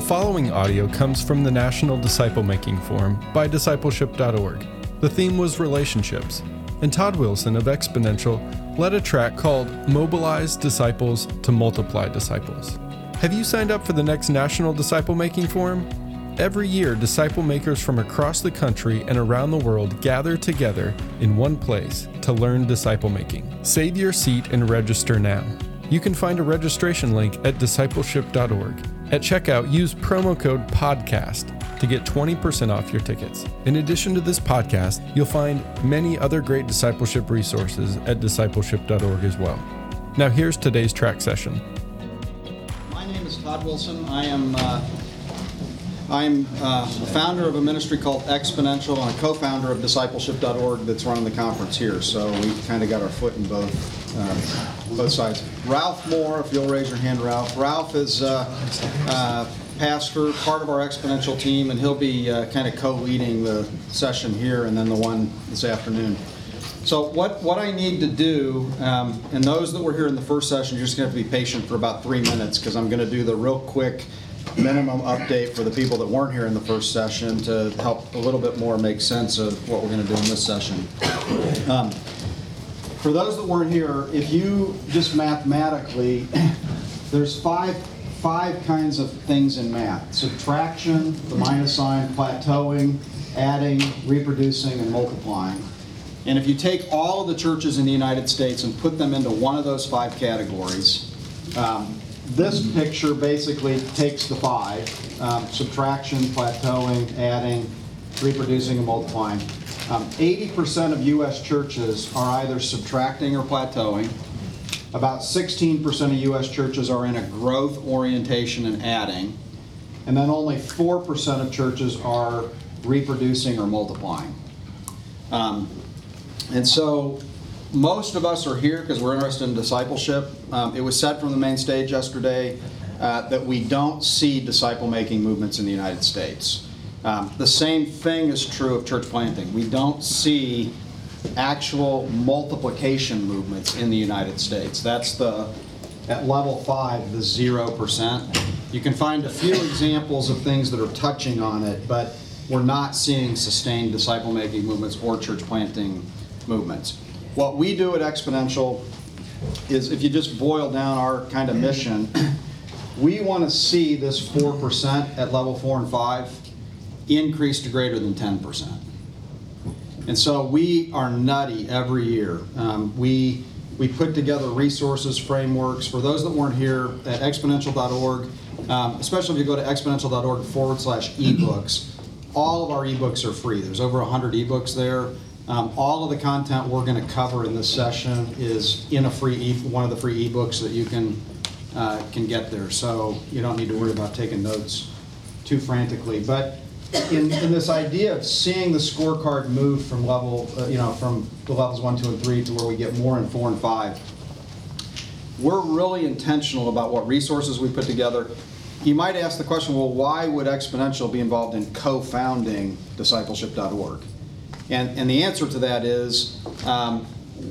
The following audio comes from the National Disciple Making Forum by discipleship.org. The theme was relationships, and Todd Wilson of Exponential led a track called Mobilize Disciples to Multiply Disciples. Have you signed up for the next National Disciple Making Forum? Every year, disciple makers from across the country and around the world gather together in one place to learn disciple making. Save your seat and register now. You can find a registration link at discipleship.org. At checkout, use promo code PODCAST to get 20% off your tickets. In addition to this podcast, you'll find many other great discipleship resources at discipleship.org as well. Now, here's today's track session. My name is Todd Wilson. I am uh, I'm uh, founder of a ministry called Exponential and a co-founder of discipleship.org that's running the conference here. So we kind of got our foot in both uh, both sides. Ralph Moore, if you'll raise your hand, Ralph. Ralph is uh, uh pastor, part of our Exponential team, and he'll be uh, kind of co-leading the session here and then the one this afternoon. So what, what I need to do, um, and those that were here in the first session, you're just going to have to be patient for about three minutes because I'm going to do the real quick minimum update for the people that weren't here in the first session to help a little bit more make sense of what we're going to do in this session. Um, for those that weren't here, if you just mathematically, there's five five kinds of things in math: subtraction, the minus sign, plateauing, adding, reproducing, and multiplying. And if you take all of the churches in the United States and put them into one of those five categories, um, this picture basically takes the five, um, subtraction, plateauing, adding, reproducing, and multiplying. Um, 80% of U.S. churches are either subtracting or plateauing. About 16% of U.S. churches are in a growth orientation and adding. And then only 4% of churches are reproducing or multiplying. Um, and so most of us are here because we're interested in discipleship. Um, it was said from the main stage yesterday uh, that we don't see disciple making movements in the United States. Um, the same thing is true of church planting. We don't see actual multiplication movements in the United States. That's the, at level five, the zero percent. You can find a few examples of things that are touching on it, but we're not seeing sustained disciple making movements or church planting movements. What we do at Exponential is if you just boil down our kind of mission, we want to see this 4% at level 4 and 5 increase to greater than 10%. And so we are nutty every year. Um, we, we put together resources, frameworks. For those that weren't here at exponential.org, um, especially if you go to exponential.org forward slash ebooks, all of our ebooks are free. There's over 100 ebooks there. Um, all of the content we're going to cover in this session is in a free e- one of the free ebooks that you can uh, can get there. So you don't need to worry about taking notes too frantically. But in, in this idea of seeing the scorecard move from level, uh, you know, from the levels one, two, and three to where we get more in four and five, we're really intentional about what resources we put together. You might ask the question, well, why would Exponential be involved in co-founding discipleship.org? And, and the answer to that is um,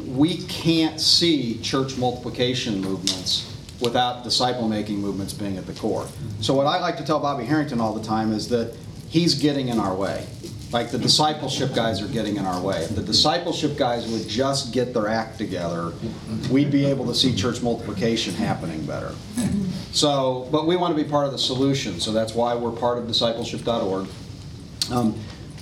we can't see church multiplication movements without disciple making movements being at the core. So, what I like to tell Bobby Harrington all the time is that he's getting in our way. Like the discipleship guys are getting in our way. If the discipleship guys would just get their act together, we'd be able to see church multiplication happening better. So, but we want to be part of the solution, so that's why we're part of discipleship.org. Um,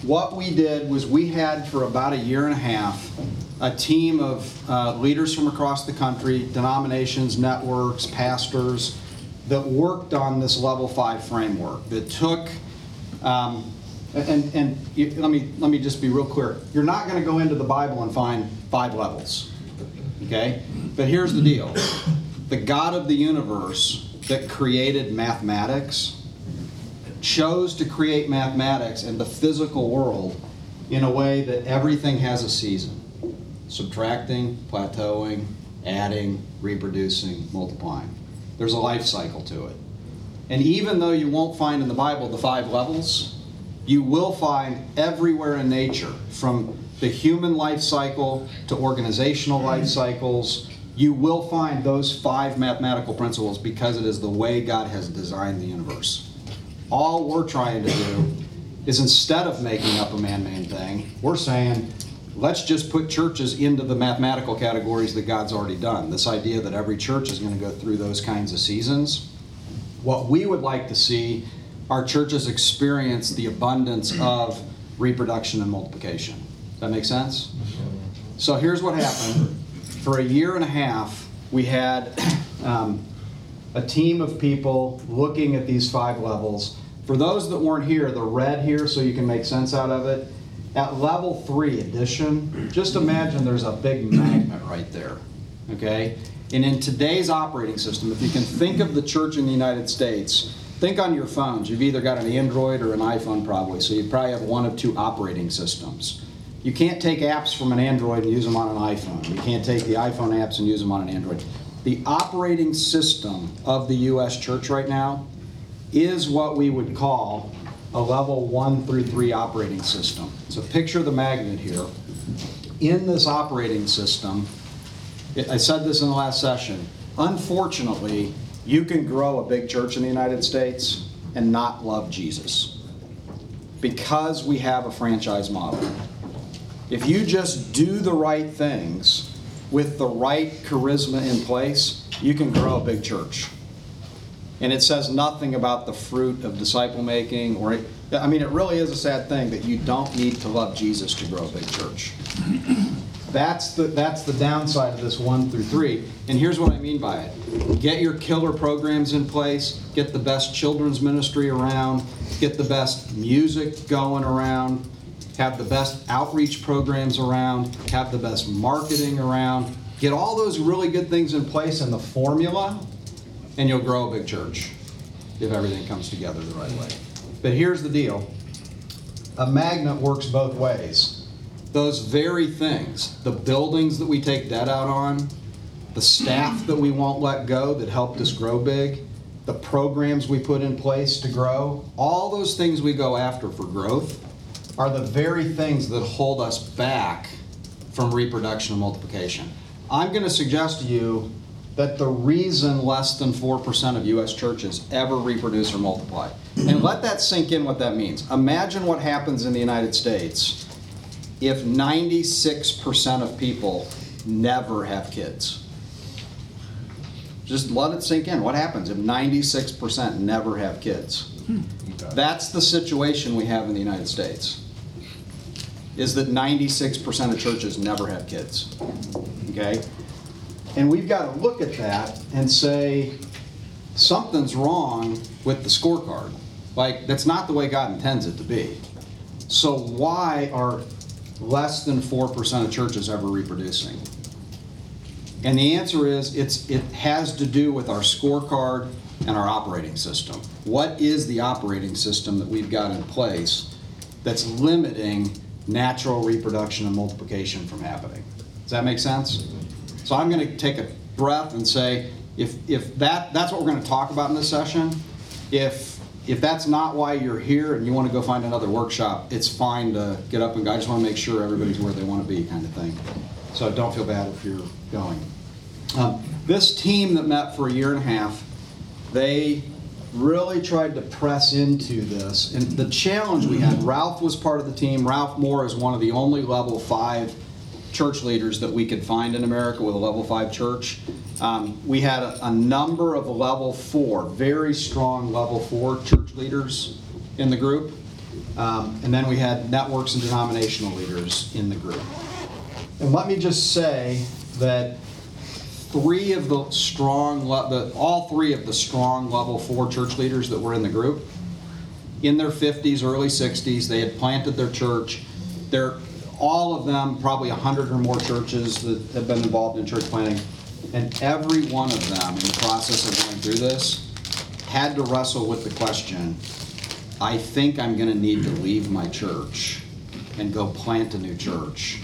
what we did was we had for about a year and a half a team of uh, leaders from across the country, denominations, networks, pastors, that worked on this level five framework that took. Um, and and you, let me let me just be real clear. You're not going to go into the Bible and find five levels, okay? But here's the deal: the God of the universe that created mathematics chose to create mathematics and the physical world in a way that everything has a season subtracting, plateauing, adding, reproducing, multiplying. There's a life cycle to it. And even though you won't find in the Bible the five levels, you will find everywhere in nature, from the human life cycle to organizational life cycles, you will find those five mathematical principles because it is the way God has designed the universe. All we're trying to do is instead of making up a man-made thing, we're saying, let's just put churches into the mathematical categories that God's already done. This idea that every church is going to go through those kinds of seasons. What we would like to see our churches experience the abundance of reproduction and multiplication. Does that make sense? So here's what happened. For a year and a half, we had um, a team of people looking at these five levels. For those that weren't here, the red here, so you can make sense out of it. At level three, addition, just imagine there's a big magnet right there. Okay? And in today's operating system, if you can think of the church in the United States, think on your phones. You've either got an Android or an iPhone, probably, so you probably have one of two operating systems. You can't take apps from an Android and use them on an iPhone. You can't take the iPhone apps and use them on an Android. The operating system of the U.S. church right now is what we would call a level one through three operating system. So picture the magnet here. In this operating system, I said this in the last session, unfortunately, you can grow a big church in the United States and not love Jesus because we have a franchise model. If you just do the right things with the right charisma in place, you can grow a big church. And it says nothing about the fruit of disciple making or I mean it really is a sad thing that you don't need to love Jesus to grow a big church. That's the that's the downside of this 1 through 3. And here's what I mean by it. Get your killer programs in place, get the best children's ministry around, get the best music going around, have the best outreach programs around, have the best marketing around, get all those really good things in place in the formula, and you'll grow a big church if everything comes together the right way. But here's the deal a magnet works both ways. Those very things, the buildings that we take debt out on, the staff that we won't let go that helped us grow big, the programs we put in place to grow, all those things we go after for growth are the very things that hold us back from reproduction and multiplication. I'm going to suggest to you that the reason less than 4% of U.S. churches ever reproduce or multiply, and let that sink in what that means. Imagine what happens in the United States if 96% of people never have kids. Just let it sink in. What happens if 96% never have kids? Hmm. That's the situation we have in the United States is that 96% of churches never have kids. Okay? And we've got to look at that and say, something's wrong with the scorecard. Like, that's not the way God intends it to be. So, why are less than 4% of churches ever reproducing? And the answer is it's, it has to do with our scorecard and our operating system. What is the operating system that we've got in place that's limiting natural reproduction and multiplication from happening. Does that make sense? So I'm going to take a breath and say, if, if that, that's what we're going to talk about in this session, if, if that's not why you're here and you want to go find another workshop, it's fine to get up and go. I just want to make sure everybody's where they want to be, kind of thing. So don't feel bad if you're going. Um, this team that met for a year and a half, they really tried to press into this. And the challenge we had, Ralph was part of the team. Ralph Moore is one of the only level five church leaders that we could find in America with a level five church. Um, we had a, a, number of level four, very strong level four church leaders in the group. Um, and then we had networks and denominational leaders in the group. And let me just say that three of the strong, the, all three of the strong level four church leaders that were in the group, in their 50s, early 60s, they had planted their church. They're, all of them, probably 100 or more churches that have been involved in church planting, and every one of them in the process of going through this had to wrestle with the question I think I'm going to need to leave my church and go plant a new church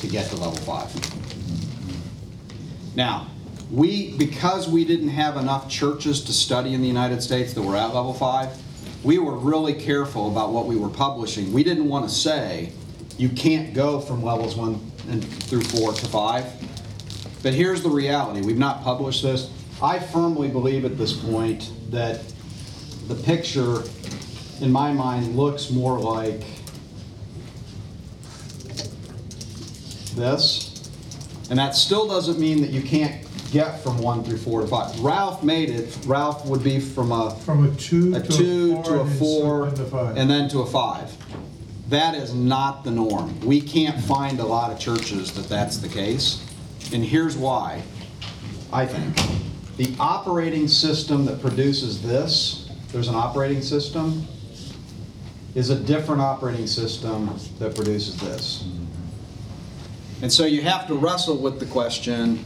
to get to level five. Now, we, because we didn't have enough churches to study in the United States that were at level five, we were really careful about what we were publishing. We didn't want to say, you can't go from levels one and through four to five. But here's the reality we've not published this. I firmly believe at this point that the picture, in my mind, looks more like this. And that still doesn't mean that you can't get from one through four to five. Ralph made it, Ralph would be from a, From a two a to two a to a four four, and then slip into five. and then to a five. That is not the norm. We can't find a lot of churches that that's the case. And here's why, I think. The operating system that produces this, there's an operating system, is a different operating system that produces this. And so you have to wrestle with the question,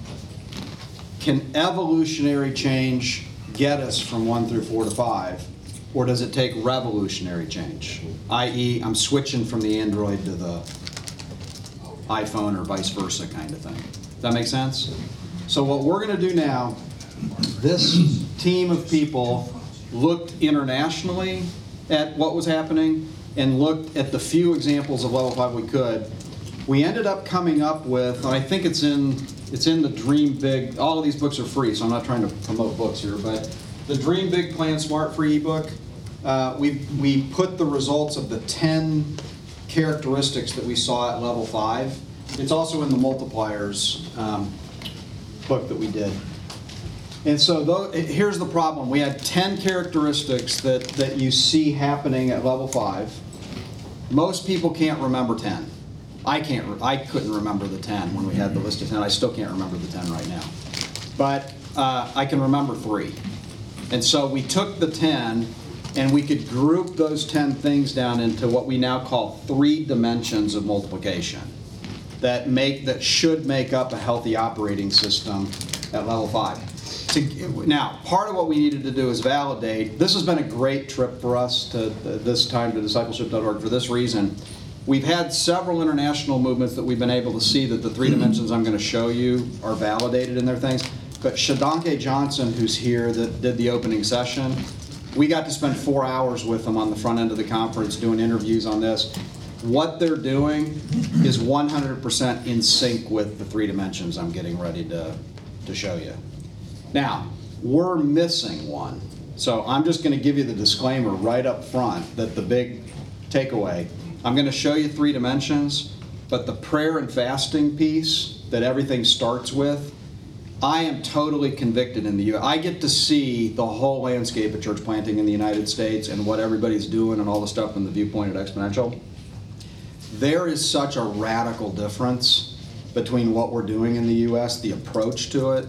can evolutionary change get us from one through four to five? Or does it take revolutionary change? I.e., I'm switching from the Android to the iPhone or vice versa kind of thing. Does that make sense? So what we're gonna do now, this team of people looked internationally at what was happening and looked at the few examples of level five we could. We ended up coming up with, and I think it's in, it's in the Dream Big, all of these books are free, so I'm not trying to promote books here, but the Dream Big Plan Smart free ebook, uh, we, we put the results of the 10 characteristics that we saw at level five. It's also in the multipliers um, book that we did. And so though, here's the problem. We had 10 characteristics that, that you see happening at level five. Most people can't remember 10. I can't, I couldn't remember the 10 when we had the list of 10. I still can't remember the 10 right now. But uh, I can remember three. And so we took the 10 and we could group those 10 things down into what we now call three dimensions of multiplication that make, that should make up a healthy operating system at level five. To, now, part of what we needed to do is validate, this has been a great trip for us to, uh, this time to discipleship.org for this reason. We've had several international movements that we've been able to see that the three dimensions I'm gonna show you are validated in their things. But Shodankeh Johnson, who's here, that did the opening session, we got to spend four hours with them on the front end of the conference doing interviews on this. What they're doing is 100% in sync with the three dimensions I'm getting ready to, to show you. Now, we're missing one. So I'm just going to give you the disclaimer right up front that the big takeaway, I'm going to show you three dimensions, but the prayer and fasting piece that everything starts with, I am totally convicted in the U. I get to see the whole landscape of church planting in the United States and what everybody's doing and all the stuff from the viewpoint at Exponential. There is such a radical difference between what we're doing in the US, the approach to it,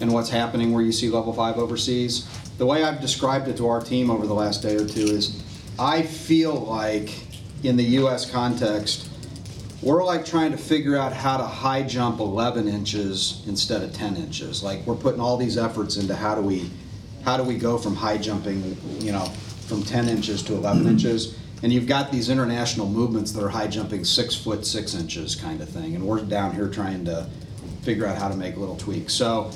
and what's happening where you see level five overseas. The way I've described it to our team over the last day or two is I feel like in the US context, we're like trying to figure out how to high jump 11 inches instead of 10 inches. Like we're putting all these efforts into how do we, how do we go from high jumping, you know, from 10 inches to 11 inches. And you've got these international movements that are high jumping six foot six inches kind of thing, and we're down here trying to figure out how to make little tweaks. So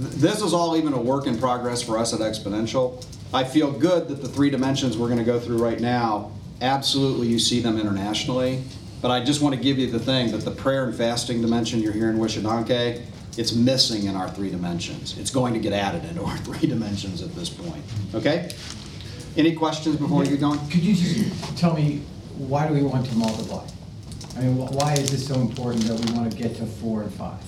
th- this is all even a work in progress for us at Exponential. I feel good that the three dimensions we're going to go through right now, absolutely you see them internationally. But I just want to give you the thing that the prayer and fasting dimension you're hearing with Shodankeh, it's missing in our three dimensions. It's going to get added into our three dimensions at this point. Okay? Any questions before we get going? Could you just tell me, why do we want to multiply? I mean, why is this so important that we want to get to four and five?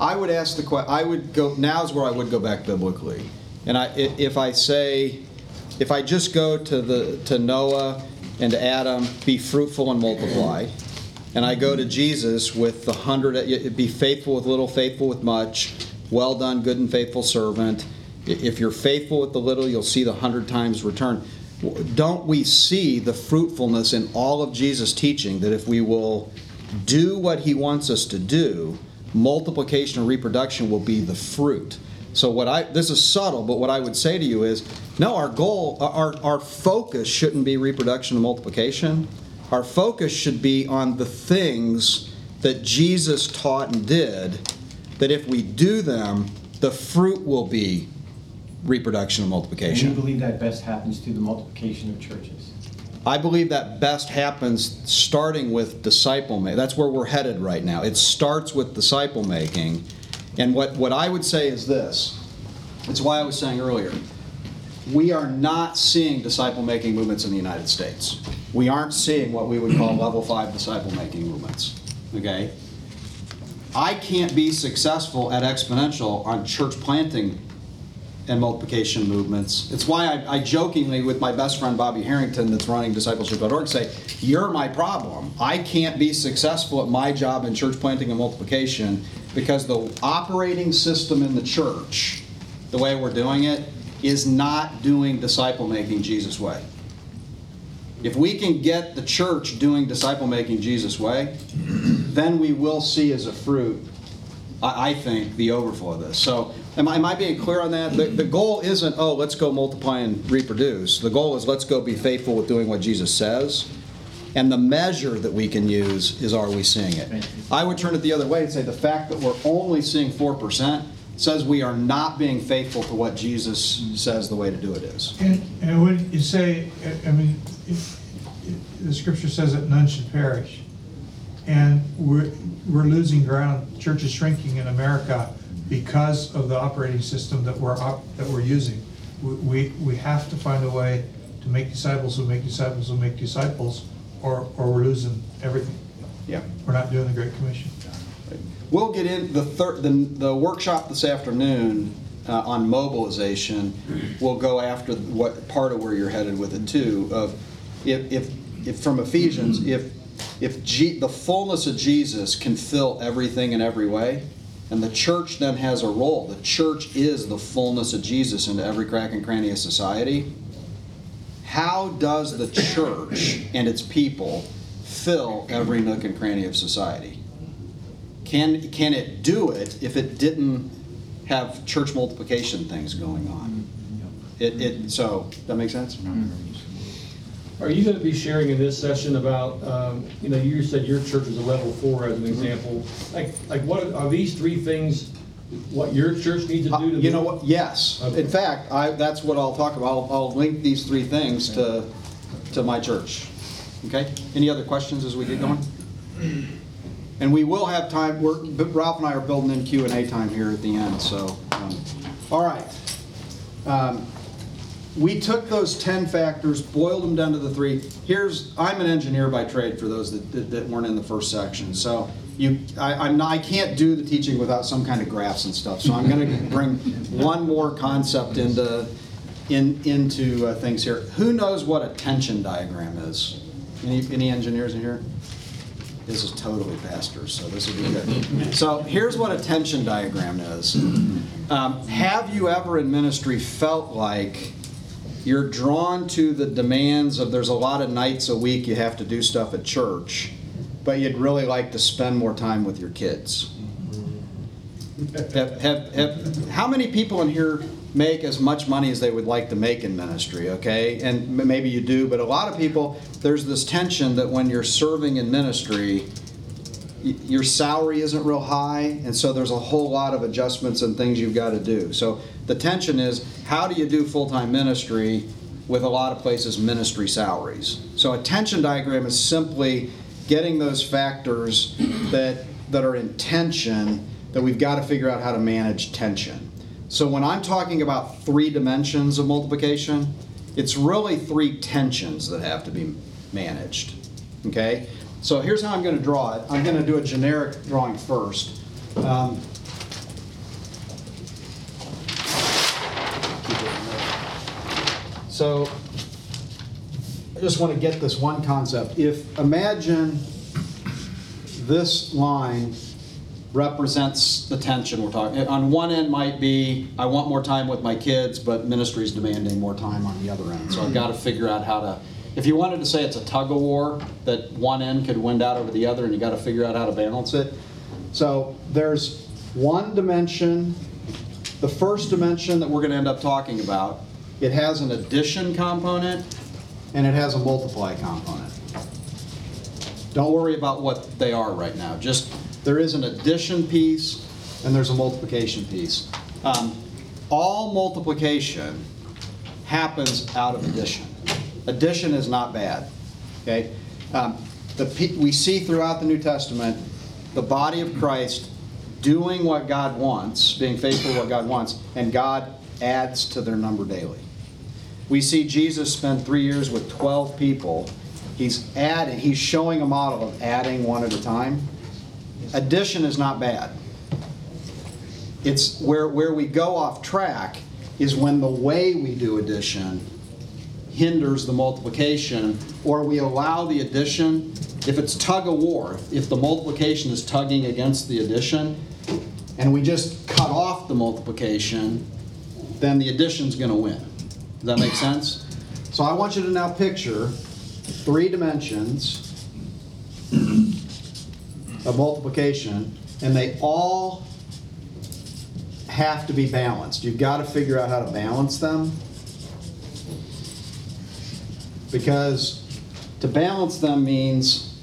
I would ask the question. I would go, now's where I would go back biblically. And I, i- if I say, if I just go to the, to Noah and to Adam, be fruitful and multiply, and I go to Jesus with the hundred, be faithful with little, faithful with much, well done, good and faithful servant. If you're faithful with the little, you'll see the hundred times return. Don't we see the fruitfulness in all of Jesus' teaching that if we will do what he wants us to do, multiplication and reproduction will be the fruit. So what I this is subtle, but what I would say to you is, no, our goal, our our focus shouldn't be reproduction and multiplication. Our focus should be on the things that Jesus taught and did. That if we do them, the fruit will be reproduction and multiplication. And you believe that best happens through the multiplication of churches? I believe that best happens starting with disciple making. That's where we're headed right now. It starts with disciple making. And what, what I would say is this it's why I was saying earlier we are not seeing disciple-making movements in the United States. We aren't seeing what we would call level five disciple-making movements, okay? I can't be successful at Exponential on church planting and multiplication movements. It's why I, I jokingly, with my best friend Bobby Harrington, that's running discipleship.org, say, You're my problem. I can't be successful at my job in church planting and multiplication because the operating system in the church, the way we're doing it, is not doing disciple making Jesus' way. If we can get the church doing disciple making Jesus' way, then we will see as a fruit, I, I think, the overflow of this. So, am I, am I being clear on that? The, the goal isn't, oh, let's go multiply and reproduce. The goal is let's go be faithful with doing what Jesus says. And the measure that we can use is are we seeing it? I would turn it the other way and say the fact that we're only seeing 4% says we are not being faithful to what Jesus says the way to do it is. And, and when you say, I- I mean, if- if the scripture says that none should perish. And we're, we're losing ground, church is shrinking in America because of the operating system that we're, op- that we're using. We, we we have to find a way to make disciples who make disciples who make disciples, or, or we're losing everything. Yeah. We're not doing the Great Commission. We'll get in, the third, the, the workshop this afternoon uh, on mobilization We'll go after what, part of where you're headed with it too, of if, if, if from Ephesians, if, if G, the fullness of Jesus can fill everything in every way, and the church then has a role, the church is the fullness of Jesus into every crack and cranny of society, how does the church and its people fill every nook and cranny of society? Can, can it do it if it didn't have church multiplication things going on? It, it, so, that makes sense? Are you gonna be sharing in this session about, um, you know, you said your church is a level four as an example. Like, like what, are- are these three things what your church needs to do to? Uh, You know what, yes. Okay. In fact, I, that's what I'll talk about. I'll, I'll link these three things to, to my church. Okay? Any other questions as we get going? And we will have time, we're, Ralph and I are building in Q and A time here at the end, so. um, All right. Um, We took those 10 factors, boiled them down to the three. Here's, I'm an engineer by trade for those that- that, that weren't in the first section. So you, I, I'm not, I can't do the teaching without some kind of graphs and stuff. So I'm gonna bring one more concept into, in, into uh, things here. Who knows what a tension diagram is? Any, any engineers in here? This is totally pastors, so this will be good. So here's what a tension diagram is. Um, Have you ever in ministry felt like you're drawn to the demands of there's a lot of nights a week you have to do stuff at church, but you'd really like to spend more time with your kids? Have, have, have, how many people in here make as much money as they would like to make in ministry, okay? And maybe you do, but a lot of people, there's this tension that when you're serving in ministry, your salary isn't real high, and so there's a whole lot of adjustments and things you've got to do. So the tension is, how do you do full-time ministry with a lot of places ministry salaries? So a tension diagram is simply getting those factors that, that are in tension, that we've got to figure out how to manage tension. So when I'm talking about three dimensions of multiplication, it's really three tensions that have to be managed. Okay? So here's how I'm going to draw it. I'm going to do a generic drawing first. Um, So I just want to get this one concept. If, imagine this line represents the tension we're talking. On one end might be, I want more time with my kids, but ministry's demanding more time on the other end. So I've got to figure out how to, if you wanted to say it's a tug of war, that one end could win out over the other, and you got to figure out how to balance it. So there's one dimension, the first dimension that we're going to end up talking about, it has an addition component and it has a multiply component. Don't worry about what they are right now. Just, there is an addition piece and there's a multiplication piece. Um, all multiplication happens out of addition. Addition is not bad, okay? Um, the, we see throughout the New Testament the body of Christ doing what God wants, being faithful to what God wants, and God adds to their number daily. We see Jesus spend three years with 12 people. He's adding, he's showing a model of adding one at a time. Addition is not bad. It's where, where we go off track is when the way we do addition hinders the multiplication, or we allow the addition, if it's tug of war, if the multiplication is tugging against the addition, and we just cut off the multiplication, then the addition's gonna win. Does that make sense? So I want you to now picture three dimensions of multiplication, and they all have to be balanced. You've got to figure out how to balance them. Because to balance them means,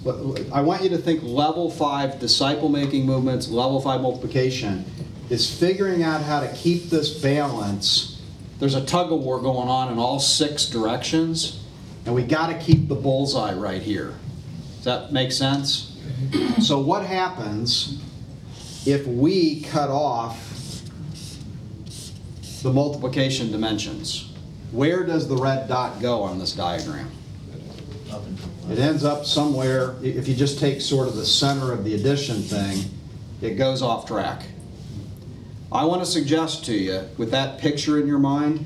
I want you to think level five disciple making movements, level five multiplication, is figuring out how to keep this balance. There's a tug of war going on in all six directions, and we got to keep the bullseye right here. Does that make sense? So, what happens if we cut off the multiplication dimensions? Where does the red dot go on this diagram? It ends up somewhere, if you just take sort of the center of the addition thing, it goes off track. I want to suggest to you, with that picture in your mind,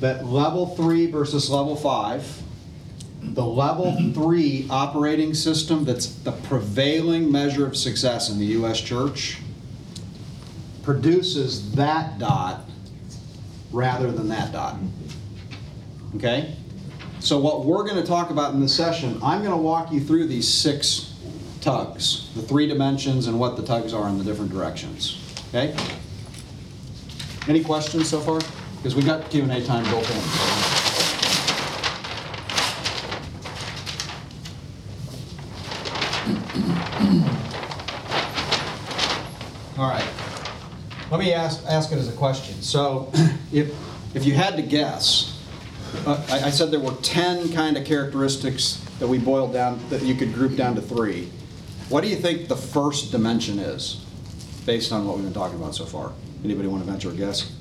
that level three versus level five, the level three operating system that's the prevailing measure of success in the U.S. church produces that dot rather than that dot. Okay? So, what we're going to talk about in this session, I'm going to walk you through these six tugs, the three dimensions and what the tugs are in the different directions. Okay? Any questions so far? Because we got Q and A time built in. so- All right. Let me ask, ask it as a question. So, if, if you had to guess, uh, I, I said there were 10 kind of characteristics that we boiled down, that you could group down to three. What do you think the first dimension is, based on what we've been talking about so far? Anybody want to venture a guess?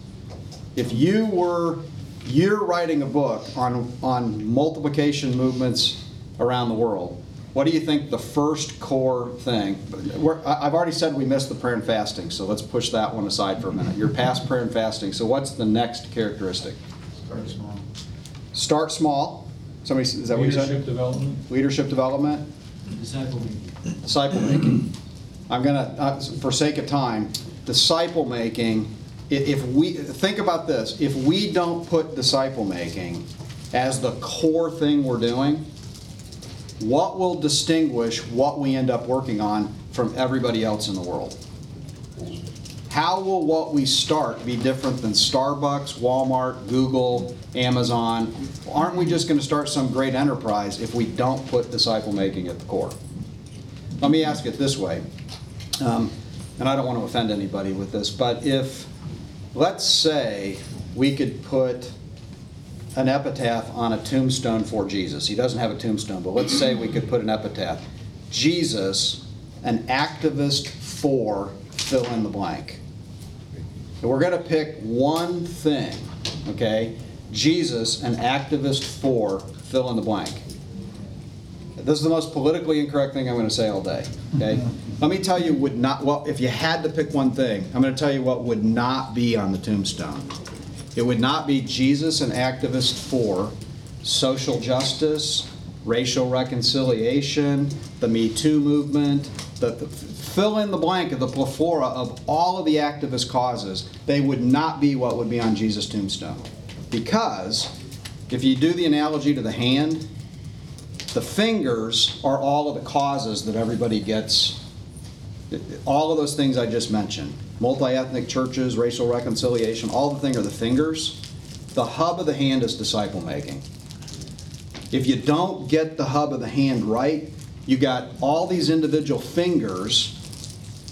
If you were, you're writing a book on, on multiplication movements around the world, what do you think the first core thing? We're, I- I've already said we missed the prayer and fasting, so let's push that one aside for a minute. You're past prayer and fasting, so what's the next characteristic? Start small. Start small. Somebody, is that what you said? Leadership development. Leadership development, Disciple making. disciple making. I'm gonna, uh, for sake of time, disciple making, if we, think about this, if we don't put disciple making as the core thing we're doing, what will distinguish what we end up working on from everybody else in the world? How will what we start be different than Starbucks, Walmart, Google, Amazon? Aren't we just going to start some great enterprise if we don't put disciple making at the core? Let me ask it this way, um, and I don't want to offend anybody with this, but if, let's say, we could put an epitaph on a tombstone for Jesus. He doesn't have a tombstone, but let's say we could put an epitaph. Jesus, an activist for fill in the blank. And we're going to pick one thing, okay? Jesus, an activist for fill in the blank. This is the most politically incorrect thing I'm going to say all day, okay? Let me tell you would not, well, if you had to pick one thing, I'm going to tell you what would not be on the tombstone. It would not be Jesus, an activist for social justice, racial reconciliation, the Me Too movement, the, the- fill in the blank of the plethora of all of the activist causes. They would not be what would be on Jesus' tombstone. Because if you do the analogy to the hand, the fingers are all of the causes that everybody gets all of those things I just mentioned, multi-ethnic churches, racial reconciliation, all the thing are the fingers. The hub of the hand is disciple making. If you don't get the hub of the hand right, you got all these individual fingers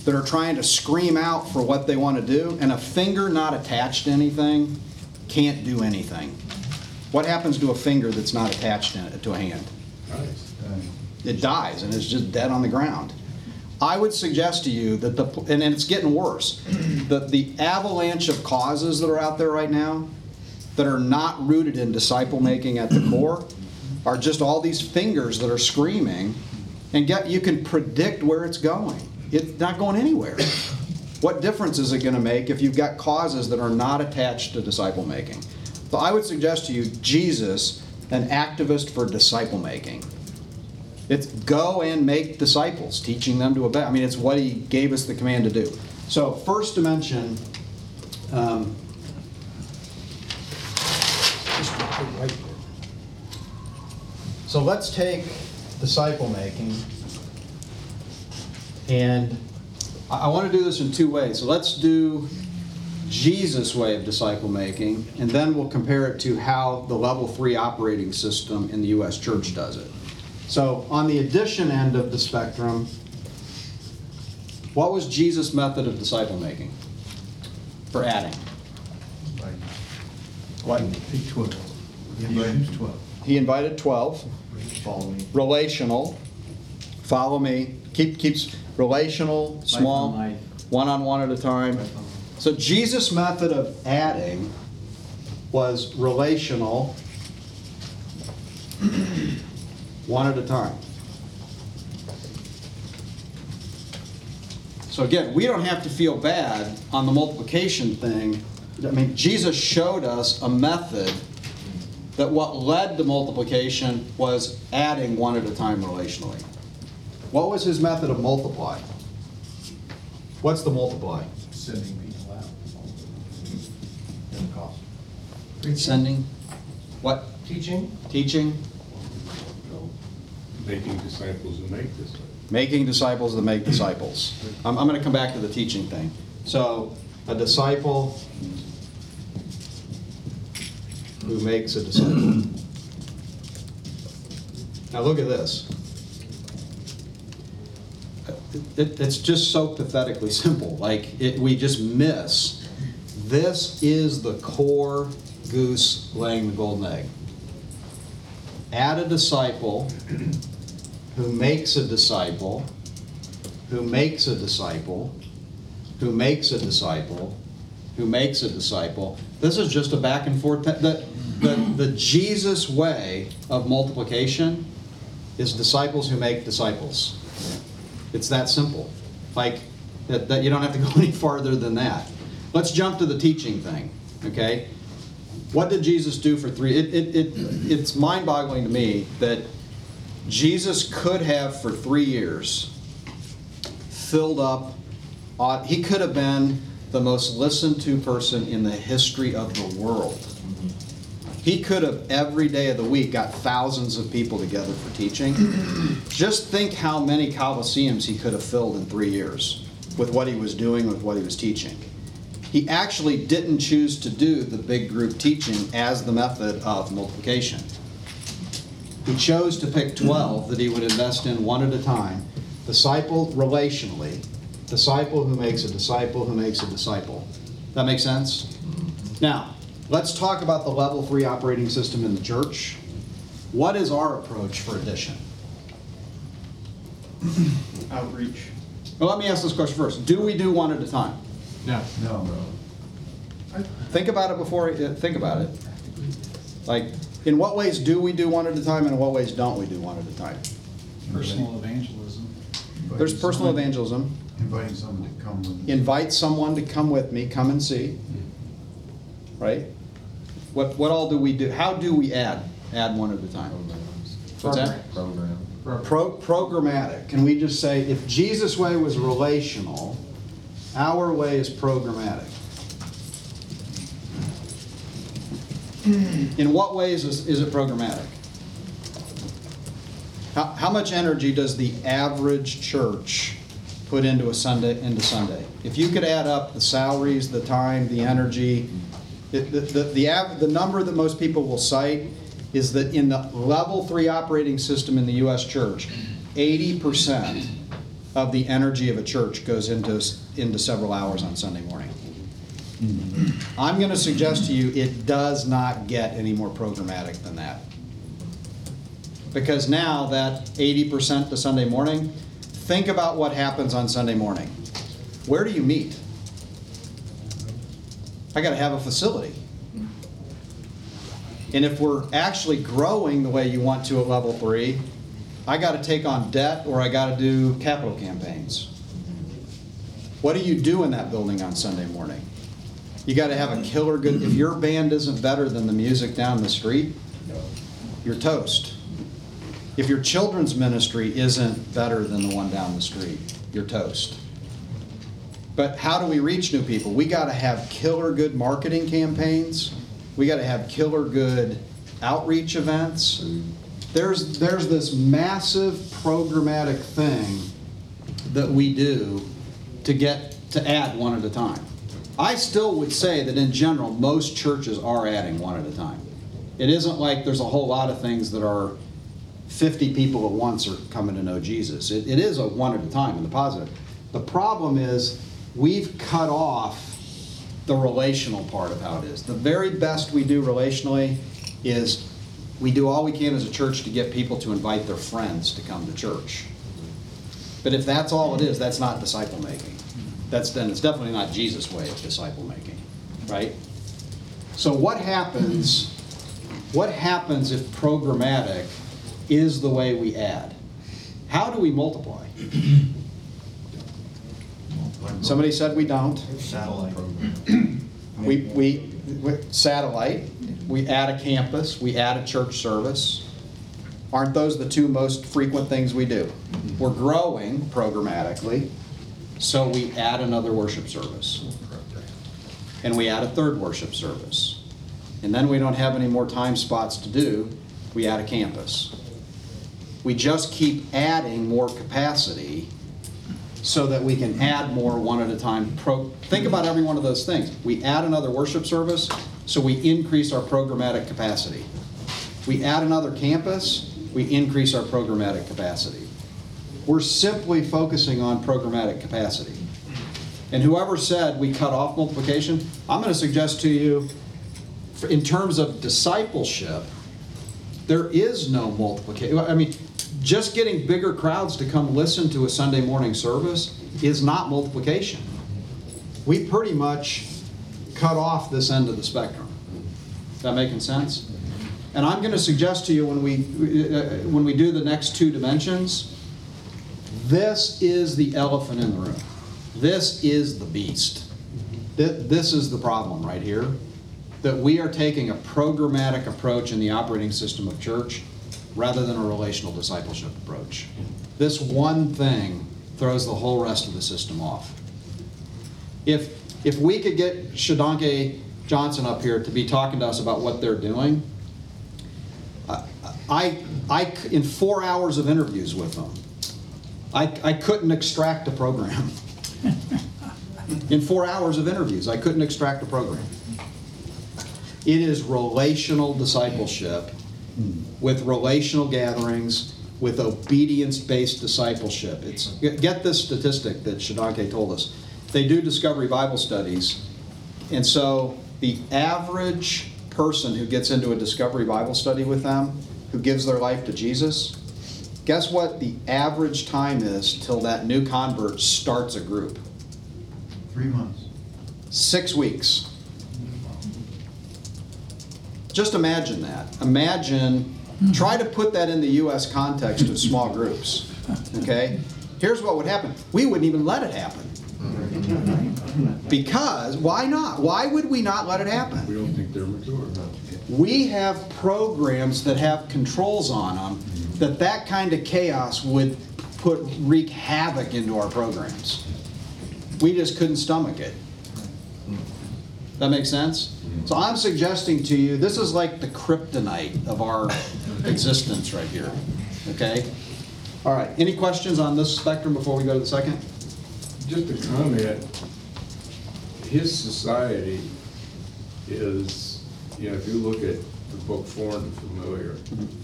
that are trying to scream out for what they want to do, and a finger not attached to anything can't do anything. What happens to a finger that's not attached to a hand? it dies and it's just dead on the ground. I would suggest to you that the, and it's getting worse, that the avalanche of causes that are out there right now, that are not rooted in disciple making at the core are just all these fingers that are screaming, and get you can predict where it's going. It's not going anywhere. What difference is it going to make if you've got causes that are not attached to disciple making? So I would suggest to you Jesus, an activist for disciple making. It's go and make disciples, teaching them to obey. I mean, it's what he gave us the command to do. So, first dimension. Um, so let's take disciple making, and I want to do this in two ways. So let's do Jesus' way of disciple making, and then we'll compare it to how the level three operating system in the U.S. church does it. So, on the addition end of the spectrum, what was Jesus' method of disciple making for adding? What? Twelve. Invited twelve. He invited 12, Follow me. relational, follow me, keep, keeps relational, small, one on one at a time. So Jesus' method of adding was relational, one at a time. So again, we don't have to feel bad on the multiplication thing. I mean, Jesus showed us a method that what led to multiplication was adding one at a time relationally. What was his method of multiply? What's the multiply? Sending people out. The cost. Sending? What? Teaching? Teaching? Making disciples who make disciples. Making disciples that make disciples. I'm, I'm going to come back to the teaching thing. So, a disciple who makes a disciple. Now, look at this. It, it's just so pathetically simple. Like, it, we just miss. This is the core goose laying the golden egg. Add a disciple who makes a disciple, who makes a disciple, who makes a disciple, who makes a disciple. This is just a back and forth. The, the, the Jesus way of multiplication is disciples who make disciples. It's that simple. Like, that, that you don't have to go any farther than that. Let's jump to the teaching thing, okay? What did Jesus do for three? It, it, it, it's mind boggling to me that Jesus could have for three years filled up, uh, he could have been the most listened to person in the history of the world. He could have every day of the week got thousands of people together for teaching. Just think how many coliseums he could have filled in three years with what he was doing, with what he was teaching. He actually didn't choose to do the big group teaching as the method of multiplication. He chose to pick 12 that he would invest in one at a time, disciple relationally, disciple who makes a disciple who makes a disciple. That make sense? Now, let's talk about the level three operating system in the church. What is our approach for addition? Outreach. Well, let me ask this question first. Do we do one at a time? No. No. Bro. Think about it before, uh, think about it. Like, in what ways do we do one at a time and in what ways don't we do one at a time? Personal evangelism. There's personal evangelism. Inviting someone to come with. Me. Invite someone to come with me, come and see. Right? What, what all do we do? How do we add? Add one at a time. What's that? Program. Pro, programmatic. Can we just say, if Jesus' way was relational, our way is programmatic? In what ways is, is it programmatic? How, how much energy does the average church put into a Sunday, into Sunday? If you could add up the salaries, the time, the energy, the, the, the, the, av- the number that most people will cite is that in the level three operating system in the U.S. church, 80% of the energy of a church goes into, into several hours on Sunday morning. Mm-hmm. I'm going to suggest to you it does not get any more programmatic than that. Because now that 80% to Sunday morning, think about what happens on Sunday morning. Where do you meet? I got to have a facility. And if we're actually growing the way you want to at level three, I gotta take on debt or I gotta do capital campaigns. What do you do in that building on Sunday morning? You gotta have a killer good, if your band isn't better than the music down the street, you're toast. If your children's ministry isn't better than the one down the street, you're toast. But how do we reach new people? We got to have killer good marketing campaigns. We got to have killer good outreach events. There's, there's this massive programmatic thing that we do to get, to add one at a time. I still would say that in general, most churches are adding one at a time. It isn't like there's a whole lot of things that are 50 people at once are coming to know Jesus. It, it is a one at a time in the positive. The problem is we've cut off the relational part of how it is. The very best we do relationally is we do all we can as a church to get people to invite their friends to come to church. But if that's all it is, that's not disciple making. That's then it's definitely not Jesus' way of disciple making, right? So what happens? What happens if programmatic is the way we add? How do we multiply? Somebody said we don't. Satellite. We, we, we- satellite, we add a campus, we add a church service. Aren't those the two most frequent things we do? We're growing programmatically, so we add another worship service. And we add a third worship service. And then we don't have any more time spots to do, we add a campus. We just keep adding more capacity so that we can add more one at a time. Pro, think about every one of those things. We add another worship service, so we increase our programmatic capacity. We add another campus, we increase our programmatic capacity. We're simply focusing on programmatic capacity. And whoever said we cut off multiplication, I'm going to suggest to you, in terms of discipleship, there is no multiplication. I mean, just getting bigger crowds to come listen to a Sunday morning service is not multiplication. We pretty much cut off this end of the spectrum. Is that making sense? And I'm going to suggest to you when we, uh, when we do the next two dimensions, this is the elephant in the room. This is the beast. This is the problem right here, that we are taking a programmatic approach in the operating system of church rather than a relational discipleship approach. This one thing throws the whole rest of the system off. If, if we could get Shodankeh Johnson up here to be talking to us about what they're doing, I, I, in four hours of interviews with them, I, I couldn't extract a program. In four hours of interviews, I couldn't extract a program. It is relational discipleship with relational gatherings, with obedience-based discipleship. It's, get this statistic that Shodankeh told us. They do discovery Bible studies, and so the average person who gets into a discovery Bible study with them, who gives their life to Jesus, guess what the average time is till that new convert starts a group? Three months. Six weeks. Just imagine that. Imagine, try to put that in the US context of small groups. Okay? Here's what would happen we wouldn't even let it happen. Because, why not? Why would we not let it happen? We don't think they're mature. Enough. We have programs that have controls on them that that kind of chaos would put wreak havoc into our programs. We just couldn't stomach it. That makes sense? Mm-hmm. So I'm suggesting to you, this is like the kryptonite of our existence right here, okay? All right, any questions on this spectrum before we go to the second? Just a comment, his society is, you know, if you look at the book Foreign and Familiar, mm-hmm.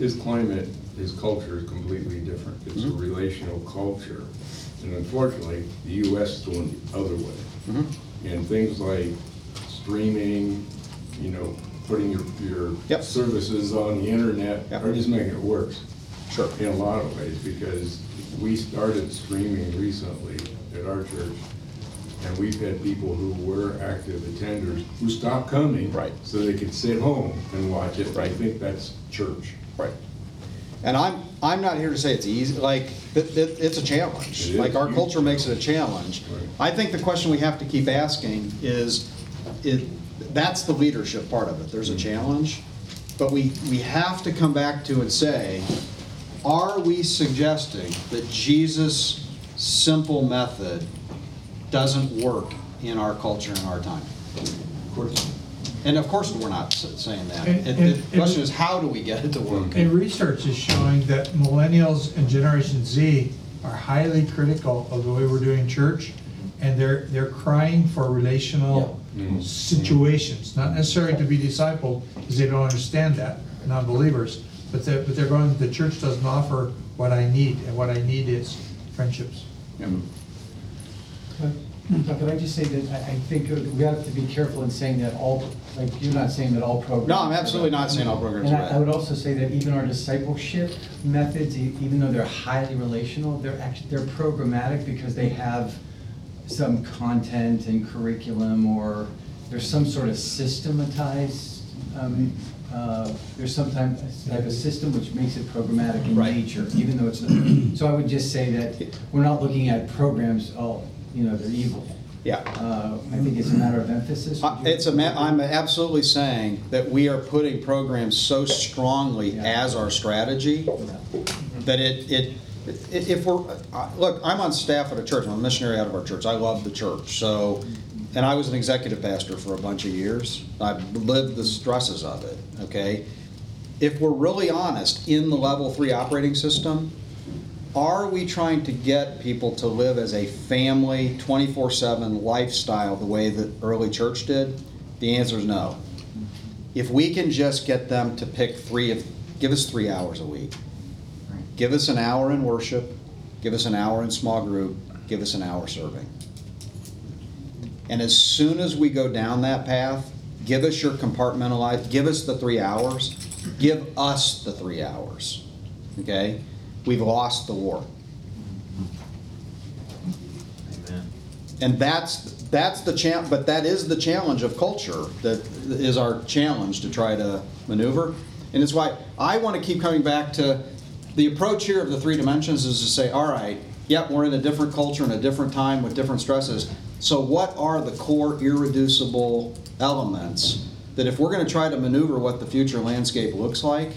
His climate, his culture is completely different. It's a mm-hmm. relational culture. And unfortunately, the US is going the other way. Mm-hmm. And things like streaming, you know, putting your, your Yep. services on the internet Yep. are just making it worse. Sure. In a lot of ways, because we started streaming recently at our church, And we've had people who were active attenders who stopped coming. Right. So they could sit home and watch it. I Right. think that's church. Right. And I'm, I'm not here to say it's easy, like, it, it, it's a challenge. It. Like, our culture makes it a challenge. Right. I think the question we have to keep asking is, it, that's the leadership part of it, there's a mm-hmm. challenge. But we, we have to come back to and say, are we suggesting that Jesus' simple method doesn't work in our culture in our time? Of course. And of course, we're not saying that. And- It- and- The question is, how do we get it to work? And research is showing that millennials and Generation Z are highly critical of the way we're doing church, and they're, they're crying for relational Yeah. Mm-hmm. situations, not necessarily to be discipled, because they don't understand that, non-believers, but they're, but they're going, the church doesn't offer what I need, and what I need is friendships. But could I just say that I, I think we have to be careful in saying that all, like, you're not saying that all programs. No, I'm absolutely not saying all programs And are I. I would also say that even our discipleship methods, e- even though they're highly relational, they're actually, they're programmatic because they have some content and curriculum, or there's some sort of systematized, um, uh, there's sometimes type of system which makes it programmatic in Right. nature, even though it's, not- so I would just say that we're not looking at programs, oh, you know, they're evil. Yeah. Uh, I think it's a matter of emphasis. Uh, It's a, ma- I'm absolutely saying that we are putting programs so strongly Yeah. as our strategy that it, it, i- if we're, uh, look, I'm on staff at a church, I'm a missionary out of our church, I love the church, so, and I was an executive pastor for a bunch of years, I've lived the stresses of it, okay? If we're really honest, in the level three operating system, are we trying to get people to live as a family, 24/7 lifestyle the way that early church did? The answer is no. If we can just get them to pick three of, give us three hours a week. Give us an hour in worship, give us an hour in small group, give us an hour serving. And as soon as we go down that path, give us your compartmentalized, give us the three hours, give us the three hours, okay? We've lost the war. Amen. And that's, that's the champ, but that is the challenge of culture, that is our challenge to try to maneuver. And it's why I want to keep coming back to, the approach here of the three dimensions is to say, all right, yep, we're in a different culture and a different time with different stresses. So what are the core irreducible elements that if we're going to try to maneuver what the future landscape looks like,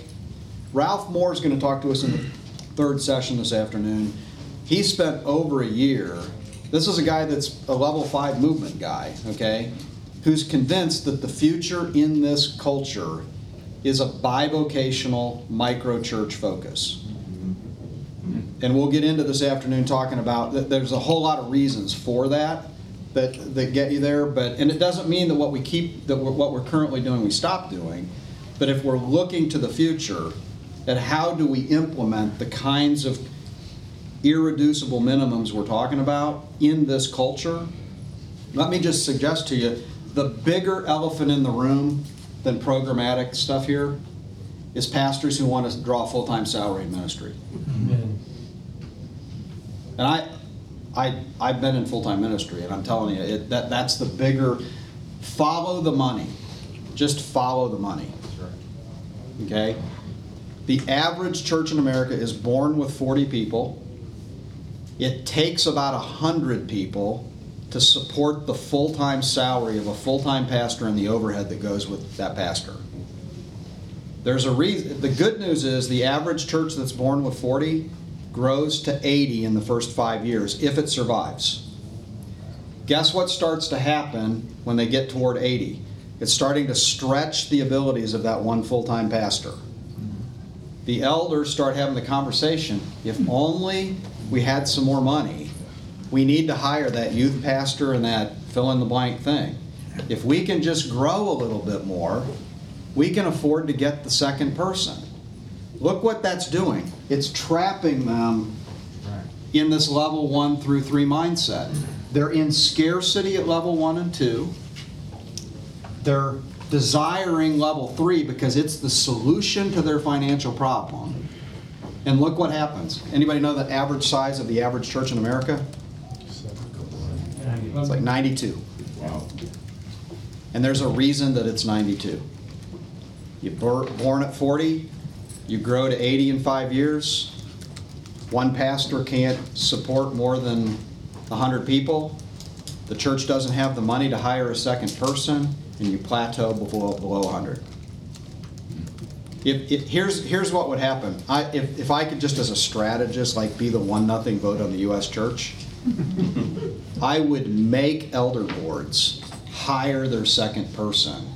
Ralph Moore is going to talk to us in the third session this afternoon. He spent over a year, this is a guy that's a level five movement guy, okay, who's convinced that the future in this culture is a bivocational micro church focus. And we'll get into this afternoon talking about that there's a whole lot of reasons for that that that get you there, but and it doesn't mean that what we keep that we're, what we're currently doing we stop doing. But if we're looking to the future, at how do we implement the kinds of irreducible minimums we're talking about in this culture, let me just suggest to you, the bigger elephant in the room than programmatic stuff here is pastors who want to draw full-time salary in ministry. And I, I, I've been in full-time ministry, and I'm telling you, it, that, that's the bigger, follow the money. Just follow the money. Okay? The average church in America is born with 40 people. It takes about 100 people to support the full-time salary of a full-time pastor and the overhead that goes with that pastor. There's a reason, the good news is the average church that's born with 40 grows to 80 in the first five years, if it survives. Guess what starts to happen when they get toward 80? It's starting to stretch the abilities of that one full-time pastor. The elders start having the conversation, if only we had some more money, we need to hire that youth pastor and that fill-in-the-blank thing. If we can just grow a little bit more, we can afford to get the second person. Look what that's doing. It's trapping them in this level one through three mindset. They're in scarcity at level one and two. They're desiring level three because it's the solution to their financial problem. And look what happens. Anybody know the average size of the average church in America? It's like 92. Wow. And there's a reason that it's 92. You bor- born at 40, you grow to 80 in five years. One pastor can't support more than 100 people. The church doesn't have the money to hire a second person, and you plateau below, below 100. If, if, here's, here's what would happen. I, if, if I could just as a strategist, like be the one nothing vote on the US church, I would make elder boards hire their second person.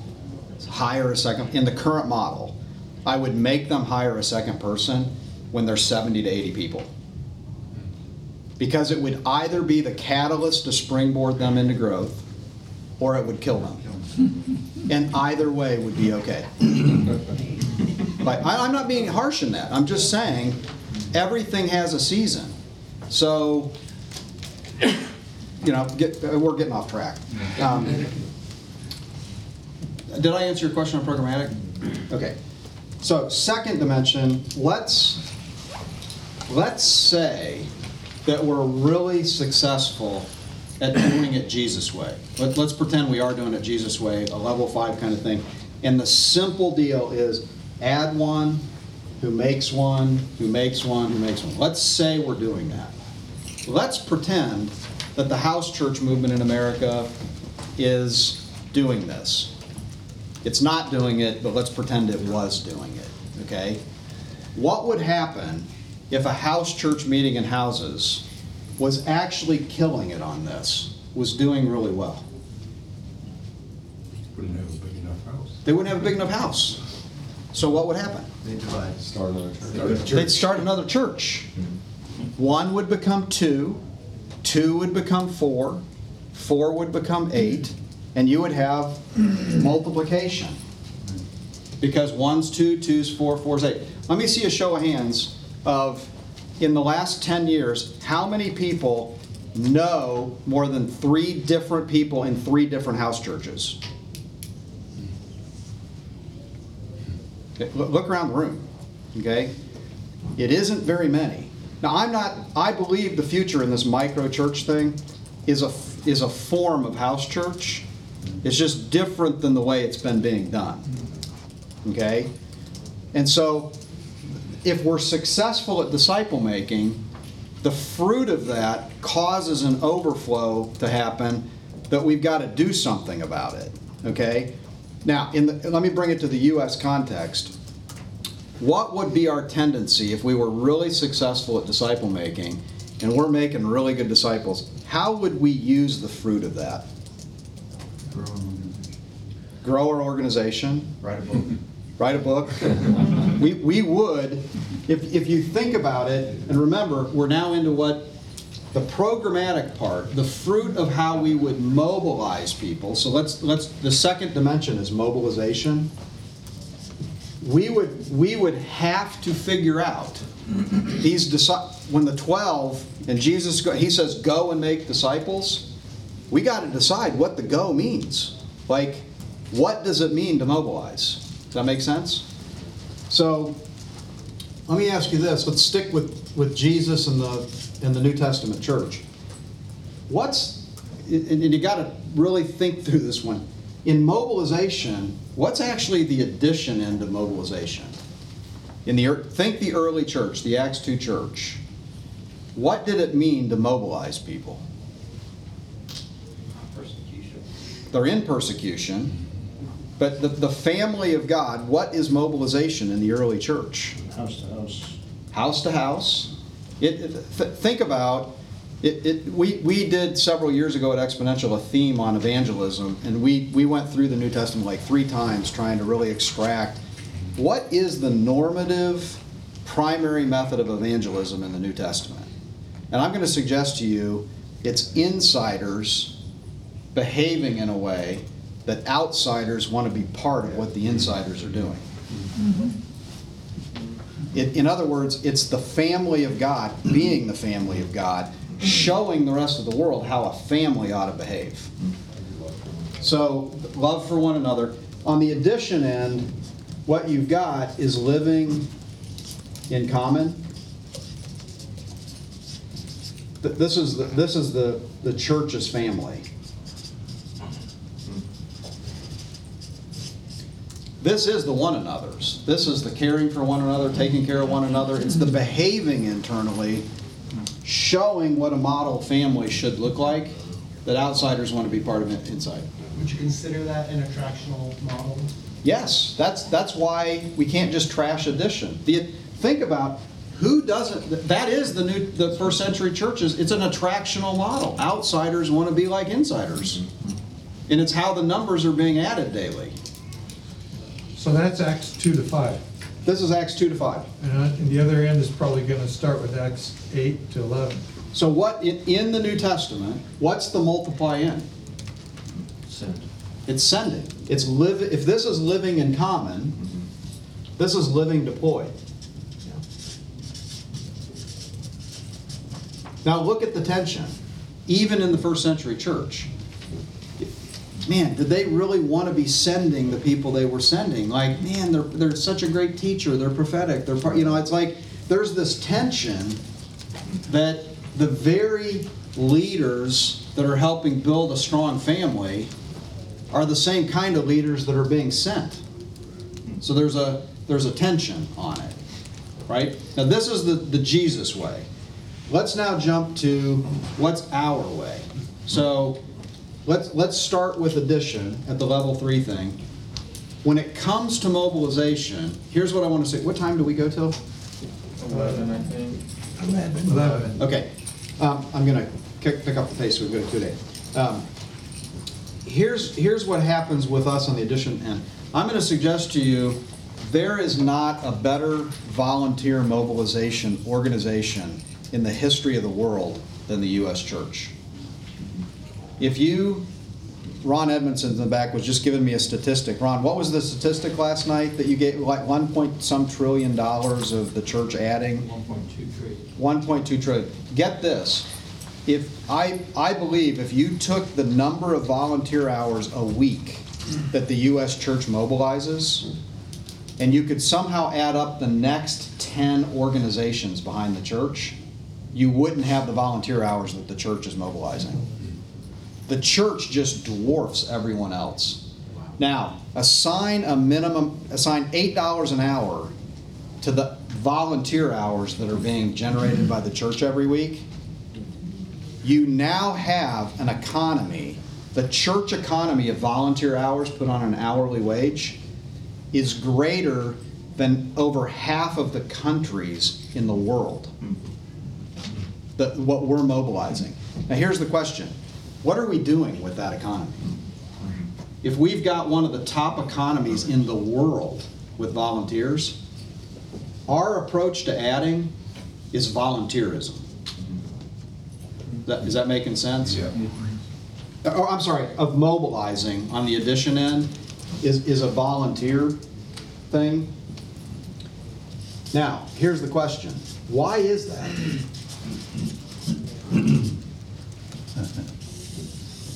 Hire a second, in the current model, I would make them hire a second person when they're 70 to 80 people. Because it would either be the catalyst to springboard them into growth, or it would kill them. And either way would be okay. Like, I, I'm not being harsh in that. I'm just saying, everything has a season. So, you know, get, we're getting off track. Um, Did I answer your question on programmatic? Okay. So, second dimension, let's, let's say that we're really successful at doing it Jesus way. Let, let's pretend we are doing it Jesus way, a level five kind of thing. And the simple deal is add one who makes one, who makes one, who makes one. Let's say we're doing that. Let's pretend that the house church movement in America is doing this. It's not doing it, but let's pretend it was doing it, okay? What would happen if a house church meeting in houses was actually killing it on this, was doing really well? Wouldn't have a big enough house. They wouldn't have a big enough house. So what would happen? They divide. Start another church. They'd start another church. Mm-hmm. One would become two, two would become four, four would become eight, and you would have multiplication. Mm-hmm. Because one's two, two's four, four's eight. Let me see a show of hands of, in the last 10 years, how many people know more than three different people in three different house churches? Look around the room, okay? It isn't very many. Now, I'm not, I believe the future in this micro church thing is a, is a form of house church. It's just different than the way it's been being done, okay? And so, if we're successful at disciple making, the fruit of that causes an overflow to happen that we've got to do something about it, okay? Now, in the, let me bring it to the US context. What would be our tendency if we were really successful at disciple making and we're making really good disciples? How would we use the fruit of that? Grow our organization, Write a book. Write a book. We, we would, if, if you think about it, and remember, we're now into what, the programmatic part, the fruit of how we would mobilize people. So let's, let's, the second dimension is mobilization. We would, we would have to figure out these, disci- when the 12, and Jesus, go- he says, go and make disciples, we got to decide what the go means. Like, what does it mean to mobilize? Does that make sense? So, let me ask you this. Let's stick with, with Jesus and the, and the New Testament church. What's, and and you got to really think through this one. In mobilization, what's actually the addition into mobilization? In the, think the early church, the Acts 2 church. What did it mean to mobilize people? Persecution. They're in persecution, but the, the family of God, what is mobilization in the early church? House to house. House to house. It, it- th- think about, it, it, we, we did several years ago at Exponential a theme on evangelism, and we, we went through the New Testament like three times trying to really extract what is the normative primary method of evangelism in the New Testament. And I'm going to suggest to you it's insiders behaving in a way that outsiders want to be part of what the insiders are doing. Mm-hmm. In, in other words, it's the family of God being the family of God, showing the rest of the world how a family ought to behave. So, love for one another. On the addition end, what you've got is living in common. this is, the- this is the, the church's family. This is the one another's. This is the caring for one another, taking care of one another. It's the behaving internally, showing what a model family should look like, that outsiders want to be part of it inside. Would you consider that an attractional model? Yes, that's, that's why we can't just trash addition. The, think about, who doesn't, that is the new, the first century churches, it's an attractional model. Outsiders want to be like insiders. And it's how the numbers are being added daily. So that's Acts two to five. This is Acts 2 to 5. And on- and the other end is probably gonna start with Acts eight to eleven. So what, in, in the New Testament, what's the multiply in? Send. It's sending. It's live, if this is living in common, mm-hmm. this is living deployed. Now look at the tension, even in the first century church. Man, did they really want to be sending the people they were sending? Like, man, they're, they're such a great teacher, they're prophetic, they're, you know, it's like, there's this tension that the very leaders that are helping build a strong family are the same kind of leaders that are being sent. So there's a there's a tension on it, right? Now this is the, the Jesus way. Let's now jump to what's our way. So let's let's start with addition at the level three thing. When it comes to mobilization, here's what I want to say. What time do we go till? Eleven, I think. Eleven. 11. Okay, um, I'm gonna pick up the pace, we've got two days. Um, Here's, here's what happens with us on the addition end. I'm gonna suggest to you, there is not a better volunteer mobilization organization in the history of the world than the US Church. If you, Ron Edmondson in the back was just giving me a statistic. Ron, what was the statistic last night that you gave, like one point some trillion dollars of the church adding? One point two trillion. 1.2 trillion. Get this, if, I, I believe if you took the number of volunteer hours a week that the US church mobilizes, and you could somehow add up the next 10 organizations behind the church, you wouldn't have the volunteer hours that the church is mobilizing. The church just dwarfs everyone else. Now, assign a minimum, assign $8 an hour to the volunteer hours that are being generated by the church every week, you now have an economy, the church economy of volunteer hours put on an hourly wage is greater than over half of the countries in the world. Hmm. The, what we're mobilizing. Now, here's the question what are we doing with that economy? If we've got one of the top economies in the world with volunteers, our approach to adding is volunteerism. That, is that making sense? Yeah. Oh, I'm sorry, of mobilizing on the addition end is, is a volunteer thing. Now, here's the question. Why is that?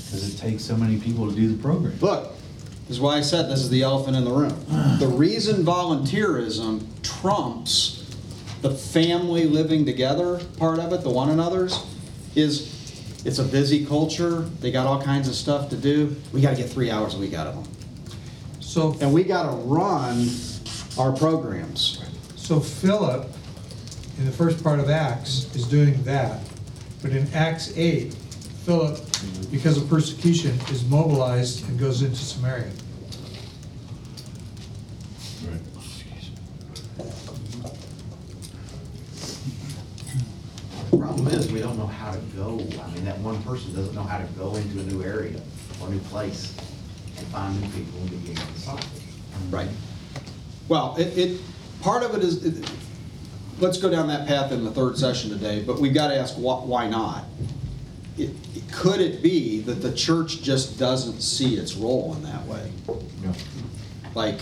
Because it takes so many people to do the program. Look, this is why I said this is the elephant in the room. The reason volunteerism trumps the family living together part of it, the one another's, is it's a busy culture. They got all kinds of stuff to do. We got to get three hours a week out of them. So, And we got to run our programs. so Philip, in the first part of Acts, is doing that. But in Acts eight, Philip, because of persecution, is mobilized and goes into Samaria. The problem is, we don't know how to go. I mean, that one person doesn't know how to go into a new area or a new place and find new people and begin to disciple. Right. Well, it, it, part of it is, it- let's go down that path in the third session today, but we've got to ask why, why not? It, could it be that the church just doesn't see its role in that way? Like,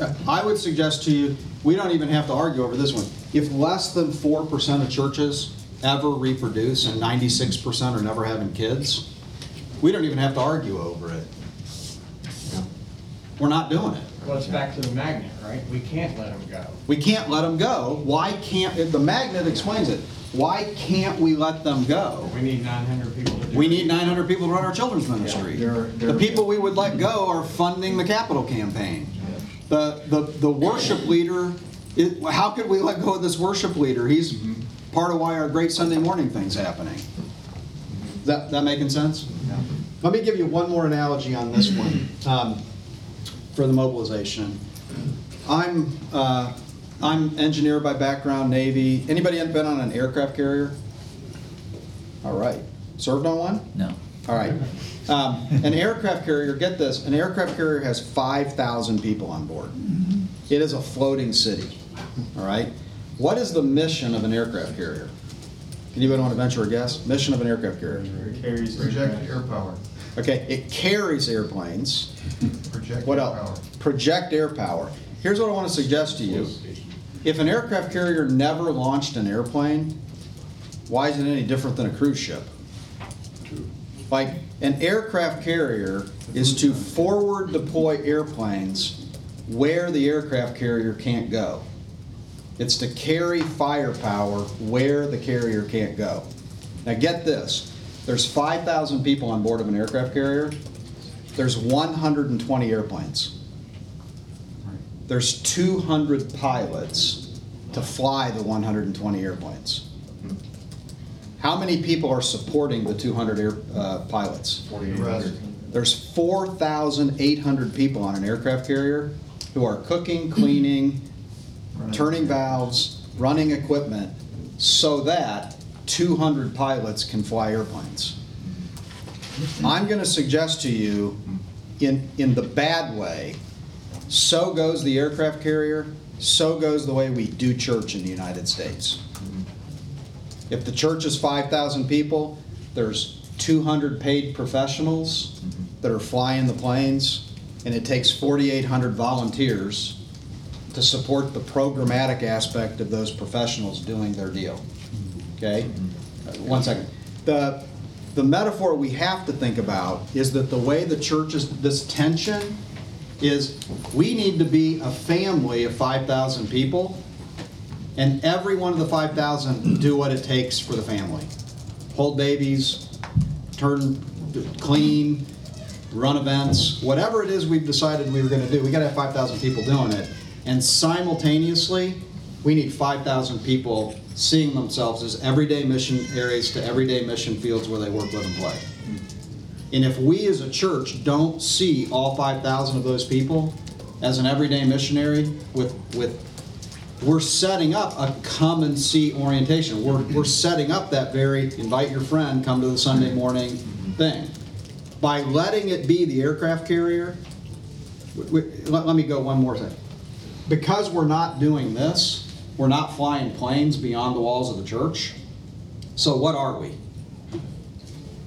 uh, I would suggest to you, we don't even have to argue over this one. If less than four percent of churches ever reproduce and ninety-six percent are never having kids, we don't even have to argue over it. We're not doing it. Well, it's back to the magnet, right? We can't let them go. We can't let them go. Why can't, the magnet explains it. Why can't we let them go? We need nine hundred people to do. We need 900 people to run our children's ministry. Yeah, they're- they're- The people we would let go are funding the capital campaign. The, the, the worship leader, it, how could we let go of this worship leader? He's part of why our great Sunday morning thing's happening. Is that, that making sense? Let me give you one more analogy on this one, um, for the mobilization. I'm, uh, I'm engineer by background, Navy. Anybody been on an aircraft carrier? All right. Served on one? No. All right. Um, An aircraft carrier, get this, an aircraft carrier has 5,000 people on board. It is a floating city, all right? What is the mission of an aircraft carrier? Anybody want to venture a guess? Mission of an aircraft carrier? It carries. Project air power. Okay, it carries airplanes. Project What air else? power. Project air power. Here's what I want to suggest to you. If an aircraft carrier never launched an airplane, why is it any different than a cruise ship? Like, an aircraft carrier is to forward deploy airplanes where the aircraft carrier can't go. It's to carry firepower where the carrier can't go. Now get this, there's 5,000 people on board of an aircraft carrier, there's 120 airplanes. There's 200 pilots to fly the 120 airplanes. How many people are supporting the 200 air, uh, pilots? The rest. There's 4,800 people on an aircraft carrier who are cooking, cleaning, turning valves, running equipment, so that 200 pilots can fly airplanes. I'm going to suggest to you, in, in the bad way, so goes the aircraft carrier, so goes the way we do church in the United States. If the church is 5,000 people, there's 200 paid professionals that are flying the planes, and it takes 4,800 volunteers to support the programmatic aspect of those professionals doing their deal. Okay? Uh, One second. The, the metaphor we have to think about is that the way the church is, this tension is we need to be a family of 5,000 people, and every one of the 5,000 do what it takes for the family. Hold babies, turn, clean, run events, whatever it is we've decided we were gonna do, we gotta have 5,000 people doing it. And simultaneously, we need 5,000 people seeing themselves as everyday mission areas to everyday mission fields where they work, live, and play. And if we as a church don't see all 5,000 of those people as an everyday missionary with, with, we're setting up a come and see orientation. We're, we're setting up that very invite your friend, come to the Sunday morning thing. By letting it be the aircraft carrier, we- we- let, let me go one more thing. Because we're not doing this, we're not flying planes beyond the walls of the church. So what are we?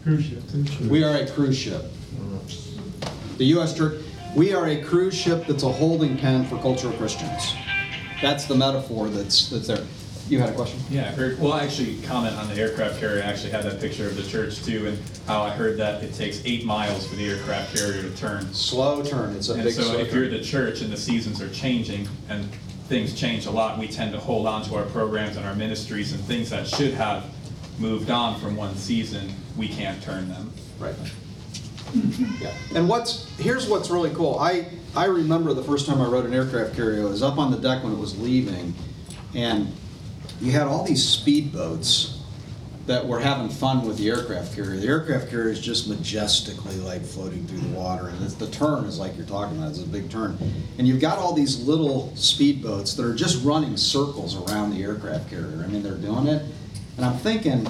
Cruise ship. We are a cruise ship. The U.S. Church, we are a cruise ship that's a holding pen for cultural Christians. That's the metaphor that's, that's there. You had a question? Yeah, I heard, well, I actually, comment on the aircraft carrier, I actually had that picture of the church too, and how I heard that it takes eight miles for the aircraft carrier to turn. Slow turn, it's a And big so slow if you're the church and the seasons are changing, and things change a lot, we tend to hold on to our programs and our ministries and things that should have moved on from one season, we can't turn them. Right. Yeah. And what's, here's what's really cool. I, I remember the first time I rode an aircraft carrier, I was up on the deck when it was leaving, and you had all these speedboats that were having fun with the aircraft carrier. The aircraft carrier is just majestically like floating through the water, and the turn is like you're talking about, it's a big turn. And you've got all these little speedboats that are just running circles around the aircraft carrier. I mean, they're doing it, and I'm thinking,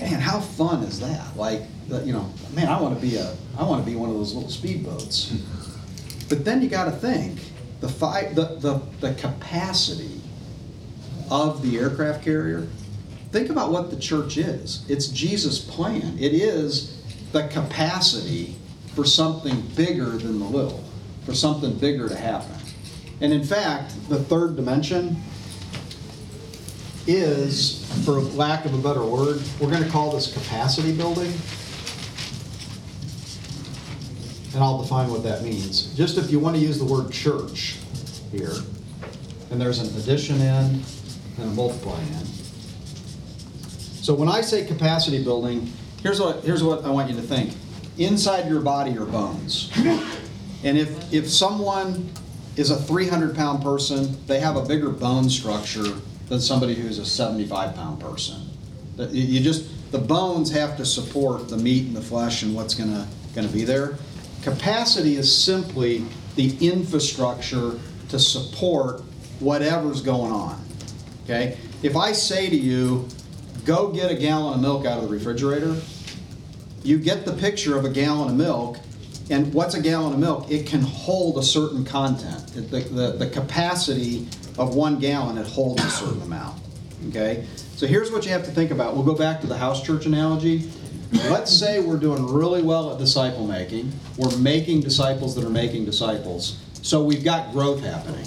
man, how fun is that? Like, you know, man, I want to be a, I want to be one of those little speedboats. But then you got to think, the five, the, the, the capacity of the aircraft carrier. Think about what the church is. It's Jesus' plan. It is the capacity for something bigger than the little, for something bigger to happen. And in fact, the third dimension is, for lack of a better word, we're going to call this capacity building. And I'll define what that means. Just if you want to use the word church here, and there's an addition in and a multiply in. So when I say capacity building, here's what, here's what I want you to think. Inside your body are bones. And if, if someone is a 300-pound person, they have a bigger bone structure than somebody who's a 75-pound person. That- You you just, the bones have to support the meat and the flesh and what's gonna, gonna be there. Capacity is simply the infrastructure to support whatever's going on, okay? If I say to you, go get a gallon of milk out of the refrigerator, you get the picture of a gallon of milk, and what's a gallon of milk? It can hold a certain content. The, the, the capacity of one gallon, it holds a certain amount, okay? So here's what you have to think about. We'll go back to the house church analogy. Let's say we're doing really well at disciple making. We're making disciples that are making disciples. So we've got growth happening.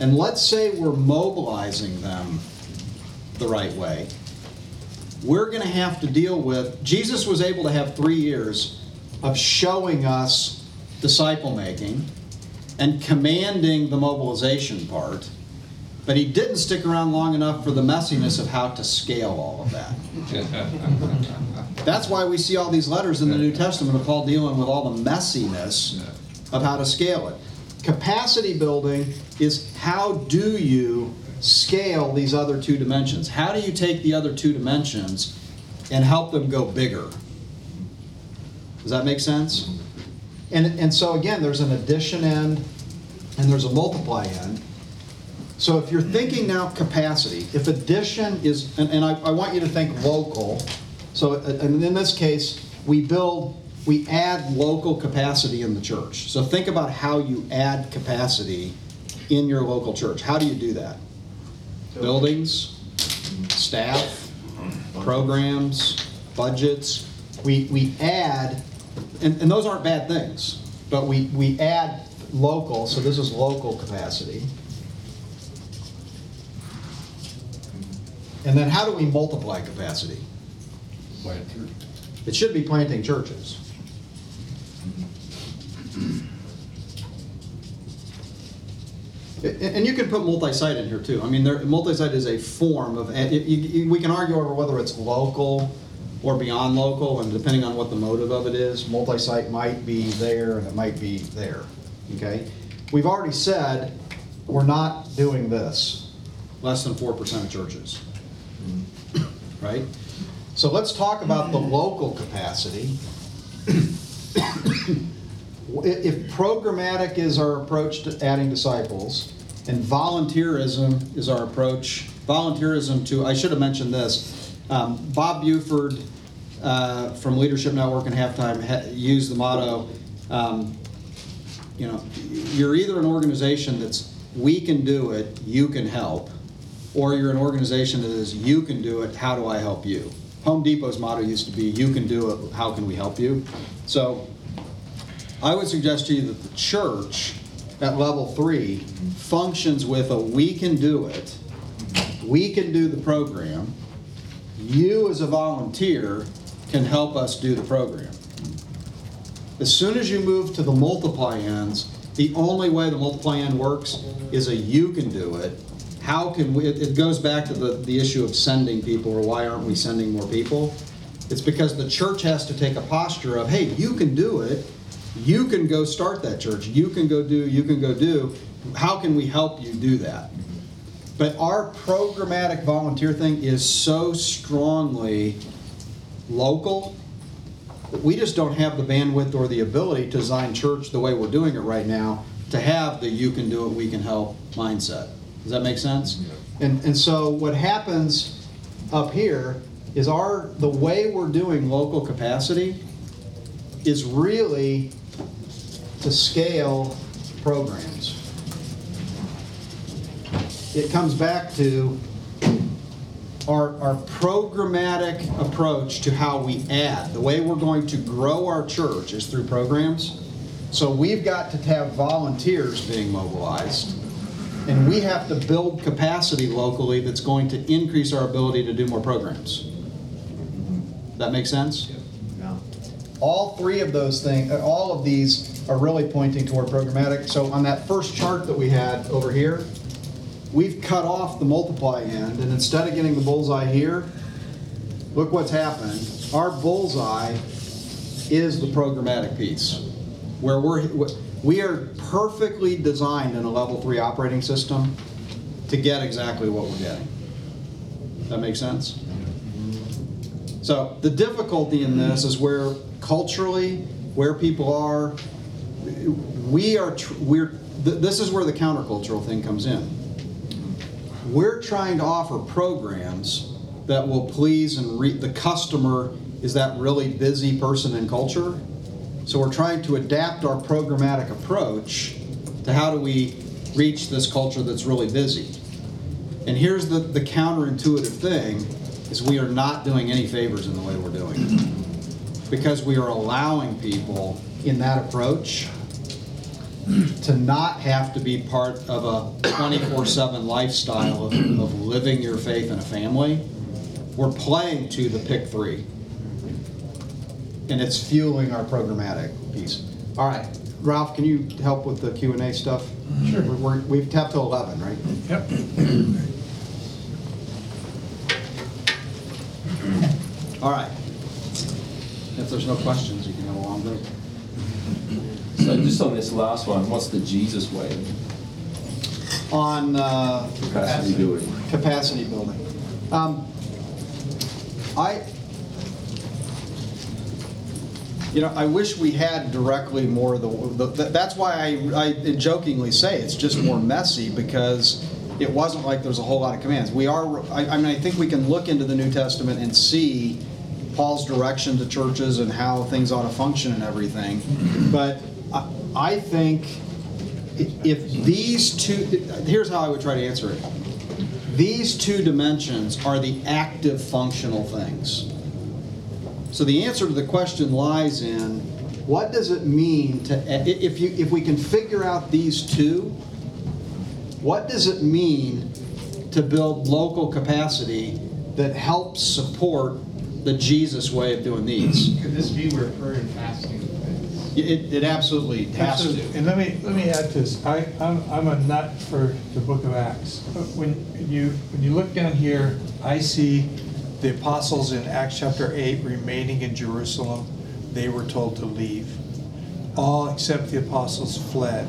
And let's say we're mobilizing them the right way we're going to have to deal with. Jesus was able to have three years of showing us disciple making and commanding the mobilization part, but he didn't stick around long enough for the messiness of how to scale all of that. That's why we see all these letters in the New Testament of Paul dealing with all the messiness of how to scale it. Capacity building is how do you scale these other two dimensions? How do you take the other two dimensions and help them go bigger? Does that make sense? And, and so again, there's an addition end and there's a multiply end. So if you're thinking now capacity, if addition is, and, and I, I want you to think local. So uh, and in this case, we build, we add local capacity in the church. So think about how you add capacity in your local church. How do you do that? Buildings, staff, programs, budgets. We, we add, and, and those aren't bad things, but we, we add local, so this is local capacity. And then how do we multiply capacity? It should be planting churches. And and you can put multi-site in here too. I mean, there, multi-site is a form of, you- you- we can argue over whether it's local or beyond local, and depending on what the motive of it is, multi-site might be there and it might be there, okay? We've already said, we're not doing this, less than four percent of churches, mm-hmm. right? So let's talk about the local capacity. If programmatic is our approach to adding disciples, and volunteerism is our approach, volunteerism to, I should have mentioned this, um, Bob Buford uh, from Leadership Network and Halftime ha- used the motto, um, you know, you're either an organization that's, we can do it, you can help, or you're an organization that is, you can do it, how do I help you? Home Depot's motto used to be, you can do it, how can we help you? So I would suggest to you that the church at level three functions with a we can do it, we can do the program, you as a volunteer can help us do the program. As soon as you move to the multiply ends, the only way the multiply end works is a you can do it. How can we, it, goes back to the, the issue of sending people or why aren't we sending more people? It's because the church has to take a posture of, hey, you can do it. You can go start that church. You can go do, you can go do. How can we help you do that? But our programmatic volunteer thing is so strongly local that we just don't have the bandwidth or the ability to design church the way we're doing it right now to have the you can do it, we can help mindset. Does that make sense? And, and so what happens up here is our, the way we're doing local capacity is really to scale programs. It comes back to our, our programmatic approach to how we add. The way we're going to grow our church is through programs. So we've got to have volunteers being mobilized. And we have to build capacity locally that's going to increase our ability to do more programs. That make sense? No. All three of those things, all of these are really pointing toward programmatic. So on that first chart that we had over here, we've cut off the multiply end, and instead of getting the bullseye here, look what's happened. Our bullseye is the programmatic piece, where we're, we are perfectly designed in a level three operating system to get exactly what we're getting. That makes sense? So the difficulty in this is where culturally, where people are, we are, we're, th- this is where the countercultural thing comes in. We're trying to offer programs that will please and re, the customer is that really busy person in culture. So we're trying to adapt our programmatic approach to how do we reach this culture that's really busy. And here's the, the counterintuitive thing, is we are not doing any favors in the way we're doing it. Because we are allowing people in that approach to not have to be part of a 24/7 lifestyle of, of living your faith in a family. We're playing to the pick three. And it's fueling our programmatic piece. All right, Ralph, can you help with the Q and A stuff? Sure. We're, we've tapped to 11, right? Yep. All right. If there's no questions, you can have a long break. So just on this last one, what's the Jesus way? On uh, Capacity building. capacity building. Um, I, you know, I wish we had directly more of the, the- that's why I, I jokingly say it's just more messy because it wasn't like there's a whole lot of commands. We are, I, I mean, I think we can look into the New Testament and see Paul's direction to churches and how things ought to function and everything. But I, think if these two, here's how I would try to answer it. These two dimensions are the active functional things. So the answer to the question lies in, what does it mean to, if you, if we can figure out these two, what does it mean to build local capacity that helps support the Jesus way of doing these? Could this be where prayer and fasting? It, it absolutely has to. Absolutely. And let me, let me add to this, I, I'm, I'm a nut for the book of Acts. But When you, when you look down here, I see the apostles in Acts chapter eight remaining in Jerusalem. They were told to leave. All except the apostles fled.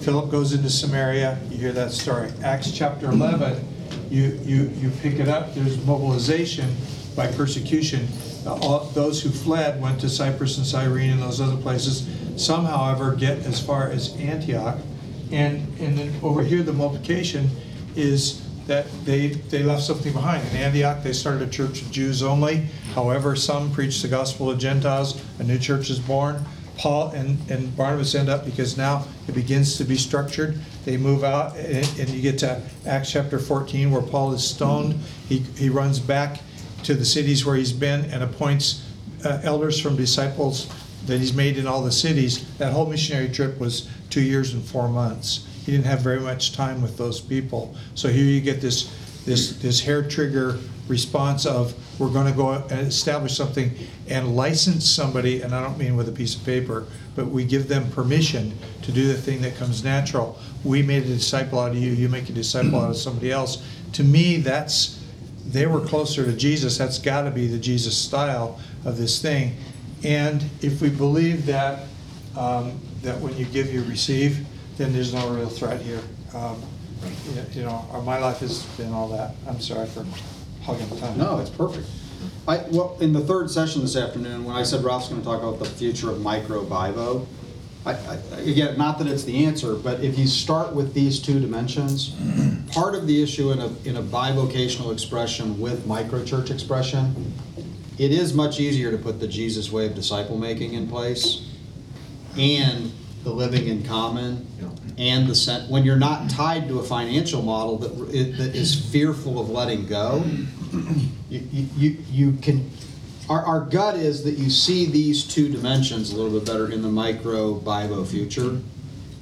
Philip goes into Samaria, you hear that story. Acts chapter eleven, you, you, you pick it up, there's mobilization by persecution. All- Those who fled went to Cyprus and Cyrene and those other places. Some, however, get as far as Antioch. And, and then over here, the multiplication is that they, they left something behind. In Antioch, they started a church of Jews only. However, some preached the gospel of Gentiles. A new church is born. Paul and, and Barnabas end up because now it begins to be structured. They move out, and, and you get to Acts chapter 14 where Paul is stoned. He, he runs back to the cities where he's been and appoints uh, elders from disciples that he's made in all the cities. That whole missionary trip was two years and four months. He didn't have very much time with those people. So here you get this, this, this hair trigger response of, we're gonna go and establish something and license somebody, and I don't mean with a piece of paper, but we give them permission to do the thing that comes natural. We made a disciple out of you, you make a disciple out of somebody else. To me, that's, they were closer to Jesus. That's got to be the Jesus style of this thing. And if we believe that, um, that when you give, you receive, then there's no real threat here. Um, you- know, uh, my life has been all that. I'm sorry for hogging the time. No, it's perfect. I, well, in the third session this afternoon, when I said Ralph's gonna talk about the future of micro bivo, I, I, again, not that it's the answer, but if you start with these two dimensions, part of the issue in a, in a bivocational expression with microchurch expression, it is much easier to put the Jesus way of disciple making in place and the living in common and the sen when you're not tied to a financial model that, that is fearful of letting go, you, you- you, you can, our, our gut is that you see these two dimensions a little bit better in the micro bivo future.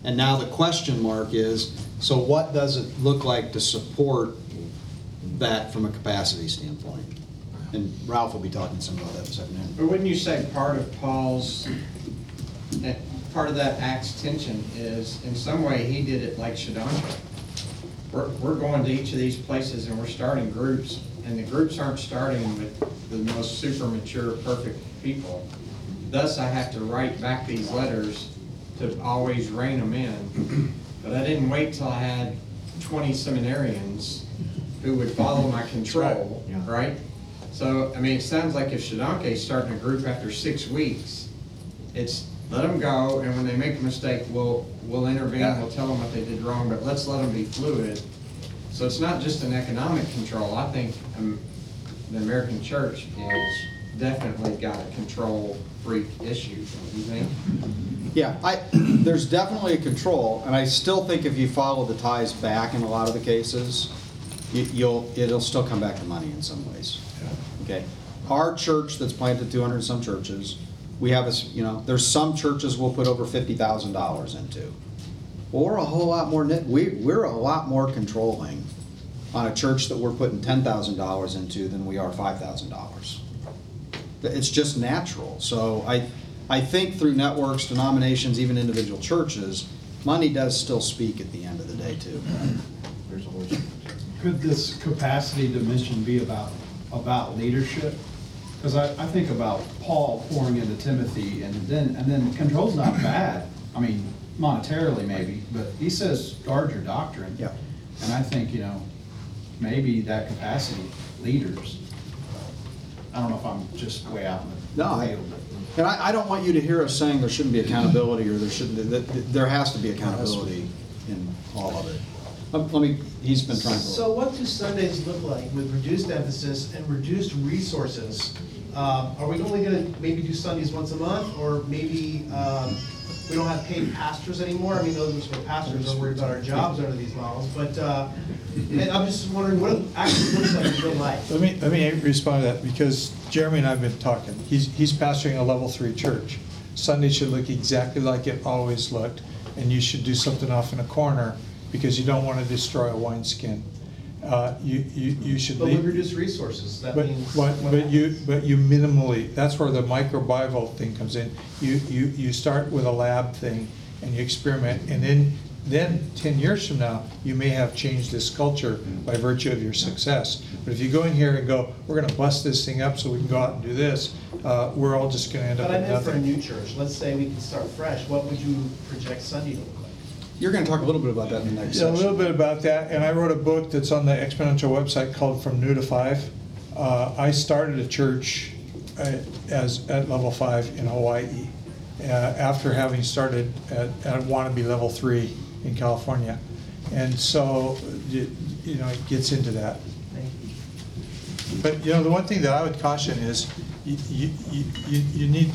And now the question mark is, so what does it look like to support that from a capacity standpoint? And Ralph will be talking some about that this afternoon. But wouldn't you say part of Paul's, part of that Acts tension is, in some way, he did it like Shodankeh? We're, we're going to each of these places and we're starting groups, and the groups aren't starting with the most super mature, perfect people. Thus, I have to write back these letters to always rein them in. But I didn't wait till I had twenty seminarians who would follow my control, Yeah. right? So, I mean, it sounds like if Shodankeh's starting a group after six weeks, it's let them go, and when they make a mistake, we'll, we'll intervene, Yeah. we'll tell them what they did wrong, but let's let them be fluid. So it's not just an economic control, I think, um, the American church is definitely got a control freak issue, don't you think? Yeah, I, there's definitely a control, and I still think if you follow the ties back in a lot of the cases, you- you'll, it'll still come back to money in some ways. Okay? Our church that's planted two hundred and some churches, we have a, s- you know, there's some churches we'll put over fifty thousand dollars into. Well, we're a whole lot more, nit- we, we're a lot more controlling on a church that we're putting ten thousand dollars into than we are five thousand dollars. It's just natural. So I, I think through networks, denominations, even individual churches, money does still speak at the end of the day too. There's always. Could this capacity dimension be about, about leadership? Because I, I think about Paul pouring into Timothy, and then, and then control's not bad. I mean, monetarily maybe, but he says guard your doctrine. Yeah. And I think, you know, maybe that capacity, leaders. I don't know if I'm just way out in the No, I- field, but- And I, I don't want you to hear us saying there shouldn't be accountability or there shouldn't, that, that there has to be accountability in all of it. Let let me, he's been trying to. So what do Sundays look like with reduced emphasis and reduced resources? Um, Are we only gonna maybe do Sundays once a month, or maybe um, we don't have paid pastors anymore? I mean, those of us who are pastors are worried about our jobs under these models, but, uh, I'm just wondering what it actually looks like in real life. Let me, let me respond to that, because Jeremy and I have been talking. He's, he's pastoring a level three church. Sunday should look exactly like it always looked, and you should do something off in a corner, because you don't want to destroy a wineskin. Uh, You, you, you should But with leave. reduced resources, that But, means. but, but you, but you minimally, that's where the micro bivo thing comes in. You, you, you start with a lab thing and you experiment, and then, then ten years from now, you may have changed this culture by virtue of your success. But if you go in here and go, we're gonna bust this thing up so we can go out and do this, uh, we're all just gonna end up But I with meant for a nothing. new church, let's say we can start fresh, what would you project Sunday to look You're gonna talk a little bit about that in the next Yeah, a session. little bit about that, and I wrote a book that's on the Exponential website called From New to Five. Uh, I started a church uh, as, at level five in Hawaii, uh, after having started at, at wannabe level three in California. And so, you you know, it gets into that. But, you know, the one thing that I would caution is, you, you, you, you you need,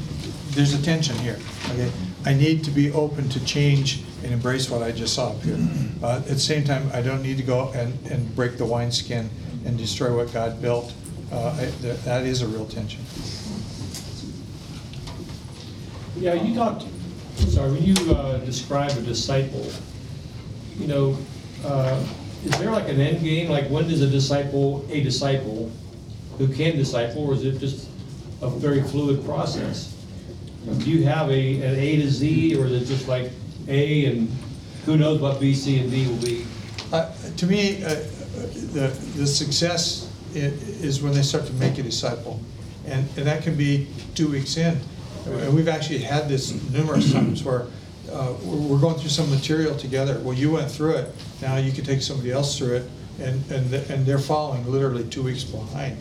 there's a tension here, okay? I need to be open to change and embrace what I just saw up here. Uh, At the same time, I don't need to go and, and break the wineskin and destroy what God built. Uh, I- that- That is a real tension. Yeah, you talked, sorry, when you uh, describe a disciple, you know, uh, is there like an end game? Like when does a disciple, a disciple who can disciple, or is it just a very fluid process? Do you have a, an A to Z, or is it just like A and who knows what B, C, and D will be? Uh, To me, uh, the, the success is when they start to make a disciple. And, and that can be two weeks in. And we've actually had this numerous times where uh, we're we're going through some material together. Well, you went through it, now you can take somebody else through it, and, and, th- and they're following literally two weeks behind.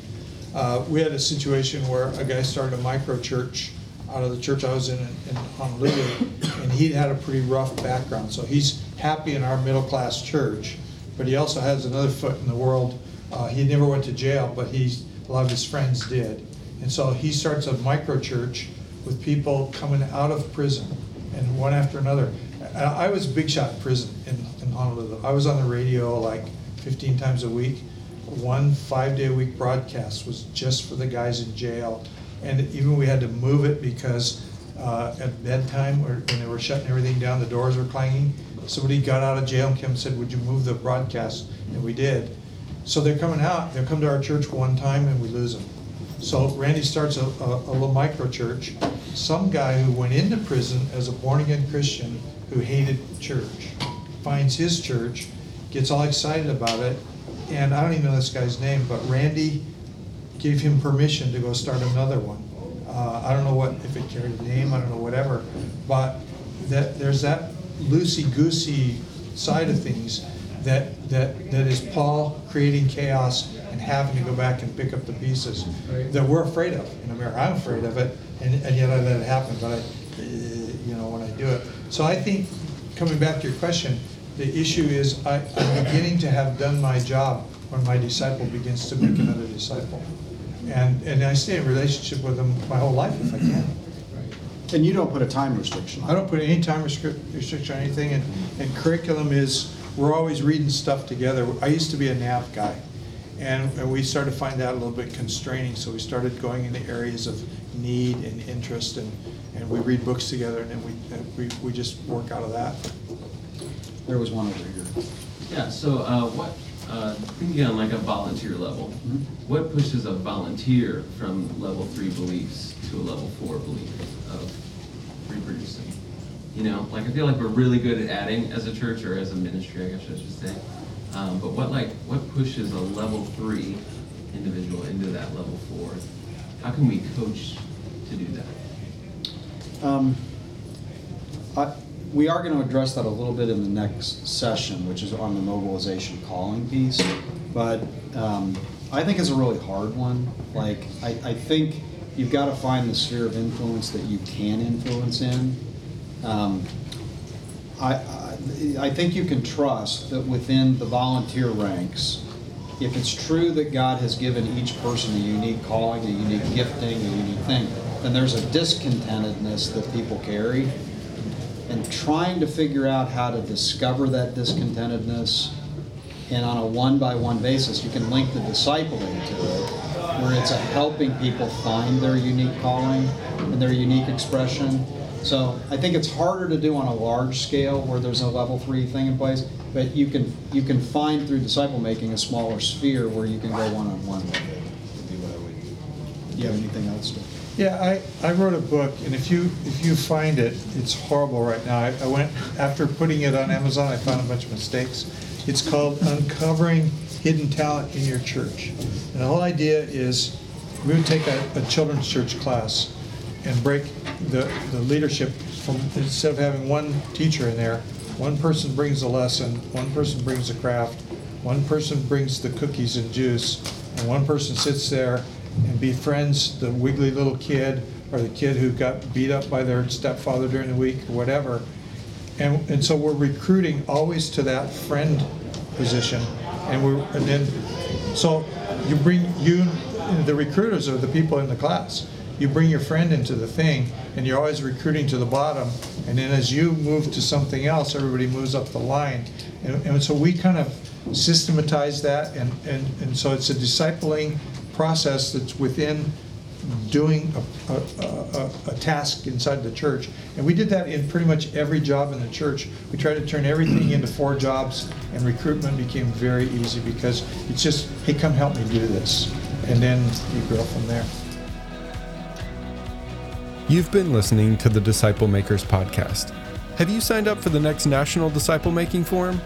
Uh, We had a situation where a guy started a micro church out of the church I was in in Honolulu, and he had a pretty rough background, so he's happy in our middle-class church, but he also has another foot in the world. Uh, He never went to jail, but he's, a lot of his friends did. And so he starts a micro church with people coming out of prison, and one after another. I I was a big shot in prison in in Honolulu. I was on the radio like 15 times a week. One five-day-a-week broadcast was just for the guys in jail. And even we had to move it because uh, at bedtime, or when they were shutting everything down, the doors were clanging. Somebody got out of jail and came and said, would you move the broadcast? And we did. So they're coming out, they'll come to our church one time and we lose them. So Randy starts a, a, a little micro church. Some guy who went into prison as a born-again Christian who hated church finds his church, gets all excited about it, and I don't even know this guy's name, but Randy gave him permission to go start another one. Uh, I don't know what, if it carried a name, I don't know, whatever, but that, there's that loosey-goosey side of things that, that, that is Paul creating chaos and having to go back and pick up the pieces that we're afraid of in America. I'm afraid of it, and, and yet I let it happen, but I, eh, you know, when I do it. So I think, coming back to your question, the issue is I, I'm beginning to have done my job when my disciple begins to make another disciple. And, and I stay in relationship with them my whole life if I can. And you don't put a time restriction on I it? don't put any time restric- restriction on anything, and, and curriculum is, we're always reading stuff together. I used to be a NAV guy, and, and we started to find that a little bit constraining, so we started going into areas of need and interest, and, and we read books together, and then we, and we, we just work out of that. There was one over here. Yeah, so uh, what, uh, thinking on like a volunteer level, what pushes a volunteer from level three beliefs to a level four belief of reproducing? You know, like I feel like we're really good at adding as a church or as a ministry, I guess I should say. Um, but what like, what pushes a level three individual into that level four? How can we coach to do that? Um, I- We are going to address that a little bit in the next session, which is on the mobilization calling piece. But um, I think it's a really hard one. Like, I, I think you've got to find the sphere of influence that you can influence in. Um, I, I I think you can trust that within the volunteer ranks, if it's true that God has given each person a unique calling, a unique gifting, a unique thing, then there's a discontentedness that people carry. And trying to figure out how to discover that discontentedness, and on a one-by-one basis, you can link the discipling to it, where it's a helping people find their unique calling and their unique expression. So I think it's harder to do on a large scale where there's a level three thing in place, but you can, you can find through disciple making a smaller sphere where you can go one-on-one with it, would be what I would. Do you have anything else to? Yeah, I, I wrote a book, and if you, if you find it, it's horrible right now. I I went, after putting it on Amazon, I found a bunch of mistakes. It's called Uncovering Hidden Talent in Your Church. And the whole idea is, we would take a, a children's church class and break the, the leadership from, instead of having one teacher in there, one person brings the lesson, one person brings the craft, one person brings the cookies and juice, and one person sits there and befriends the wiggly little kid or the kid who got beat up by their stepfather during the week or whatever. And, and so we're recruiting always to that friend position. And we're, and then, so you bring, you, the recruiters are the people in the class. You bring your friend into the thing and you're always recruiting to the bottom. And then as you move to something else, everybody moves up the line. And, and so we kind of systematize that and, and, and so it's a discipling process that's within doing a, a, a, a task inside the church. And we did that in pretty much every job in the church. We tried to turn everything into four jobs, and recruitment became very easy because it's just, hey, come help me do this. And then you grow from there. You've been listening to the Disciple Makers podcast. Have you signed up for the next National Disciple Making Forum?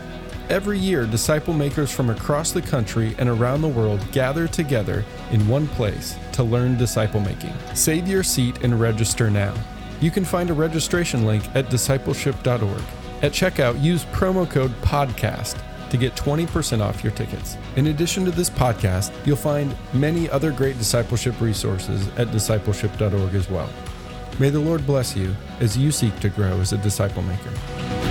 Every year, disciple makers from across the country and around the world gather together in one place to learn disciple making. Save your seat and register now. You can find a registration link at discipleship.org. At checkout, use promo code PODCAST to get 20% off your tickets. In addition to this podcast, you'll find many other great discipleship resources at discipleship.org as well. May the Lord bless you as you seek to grow as a disciple maker.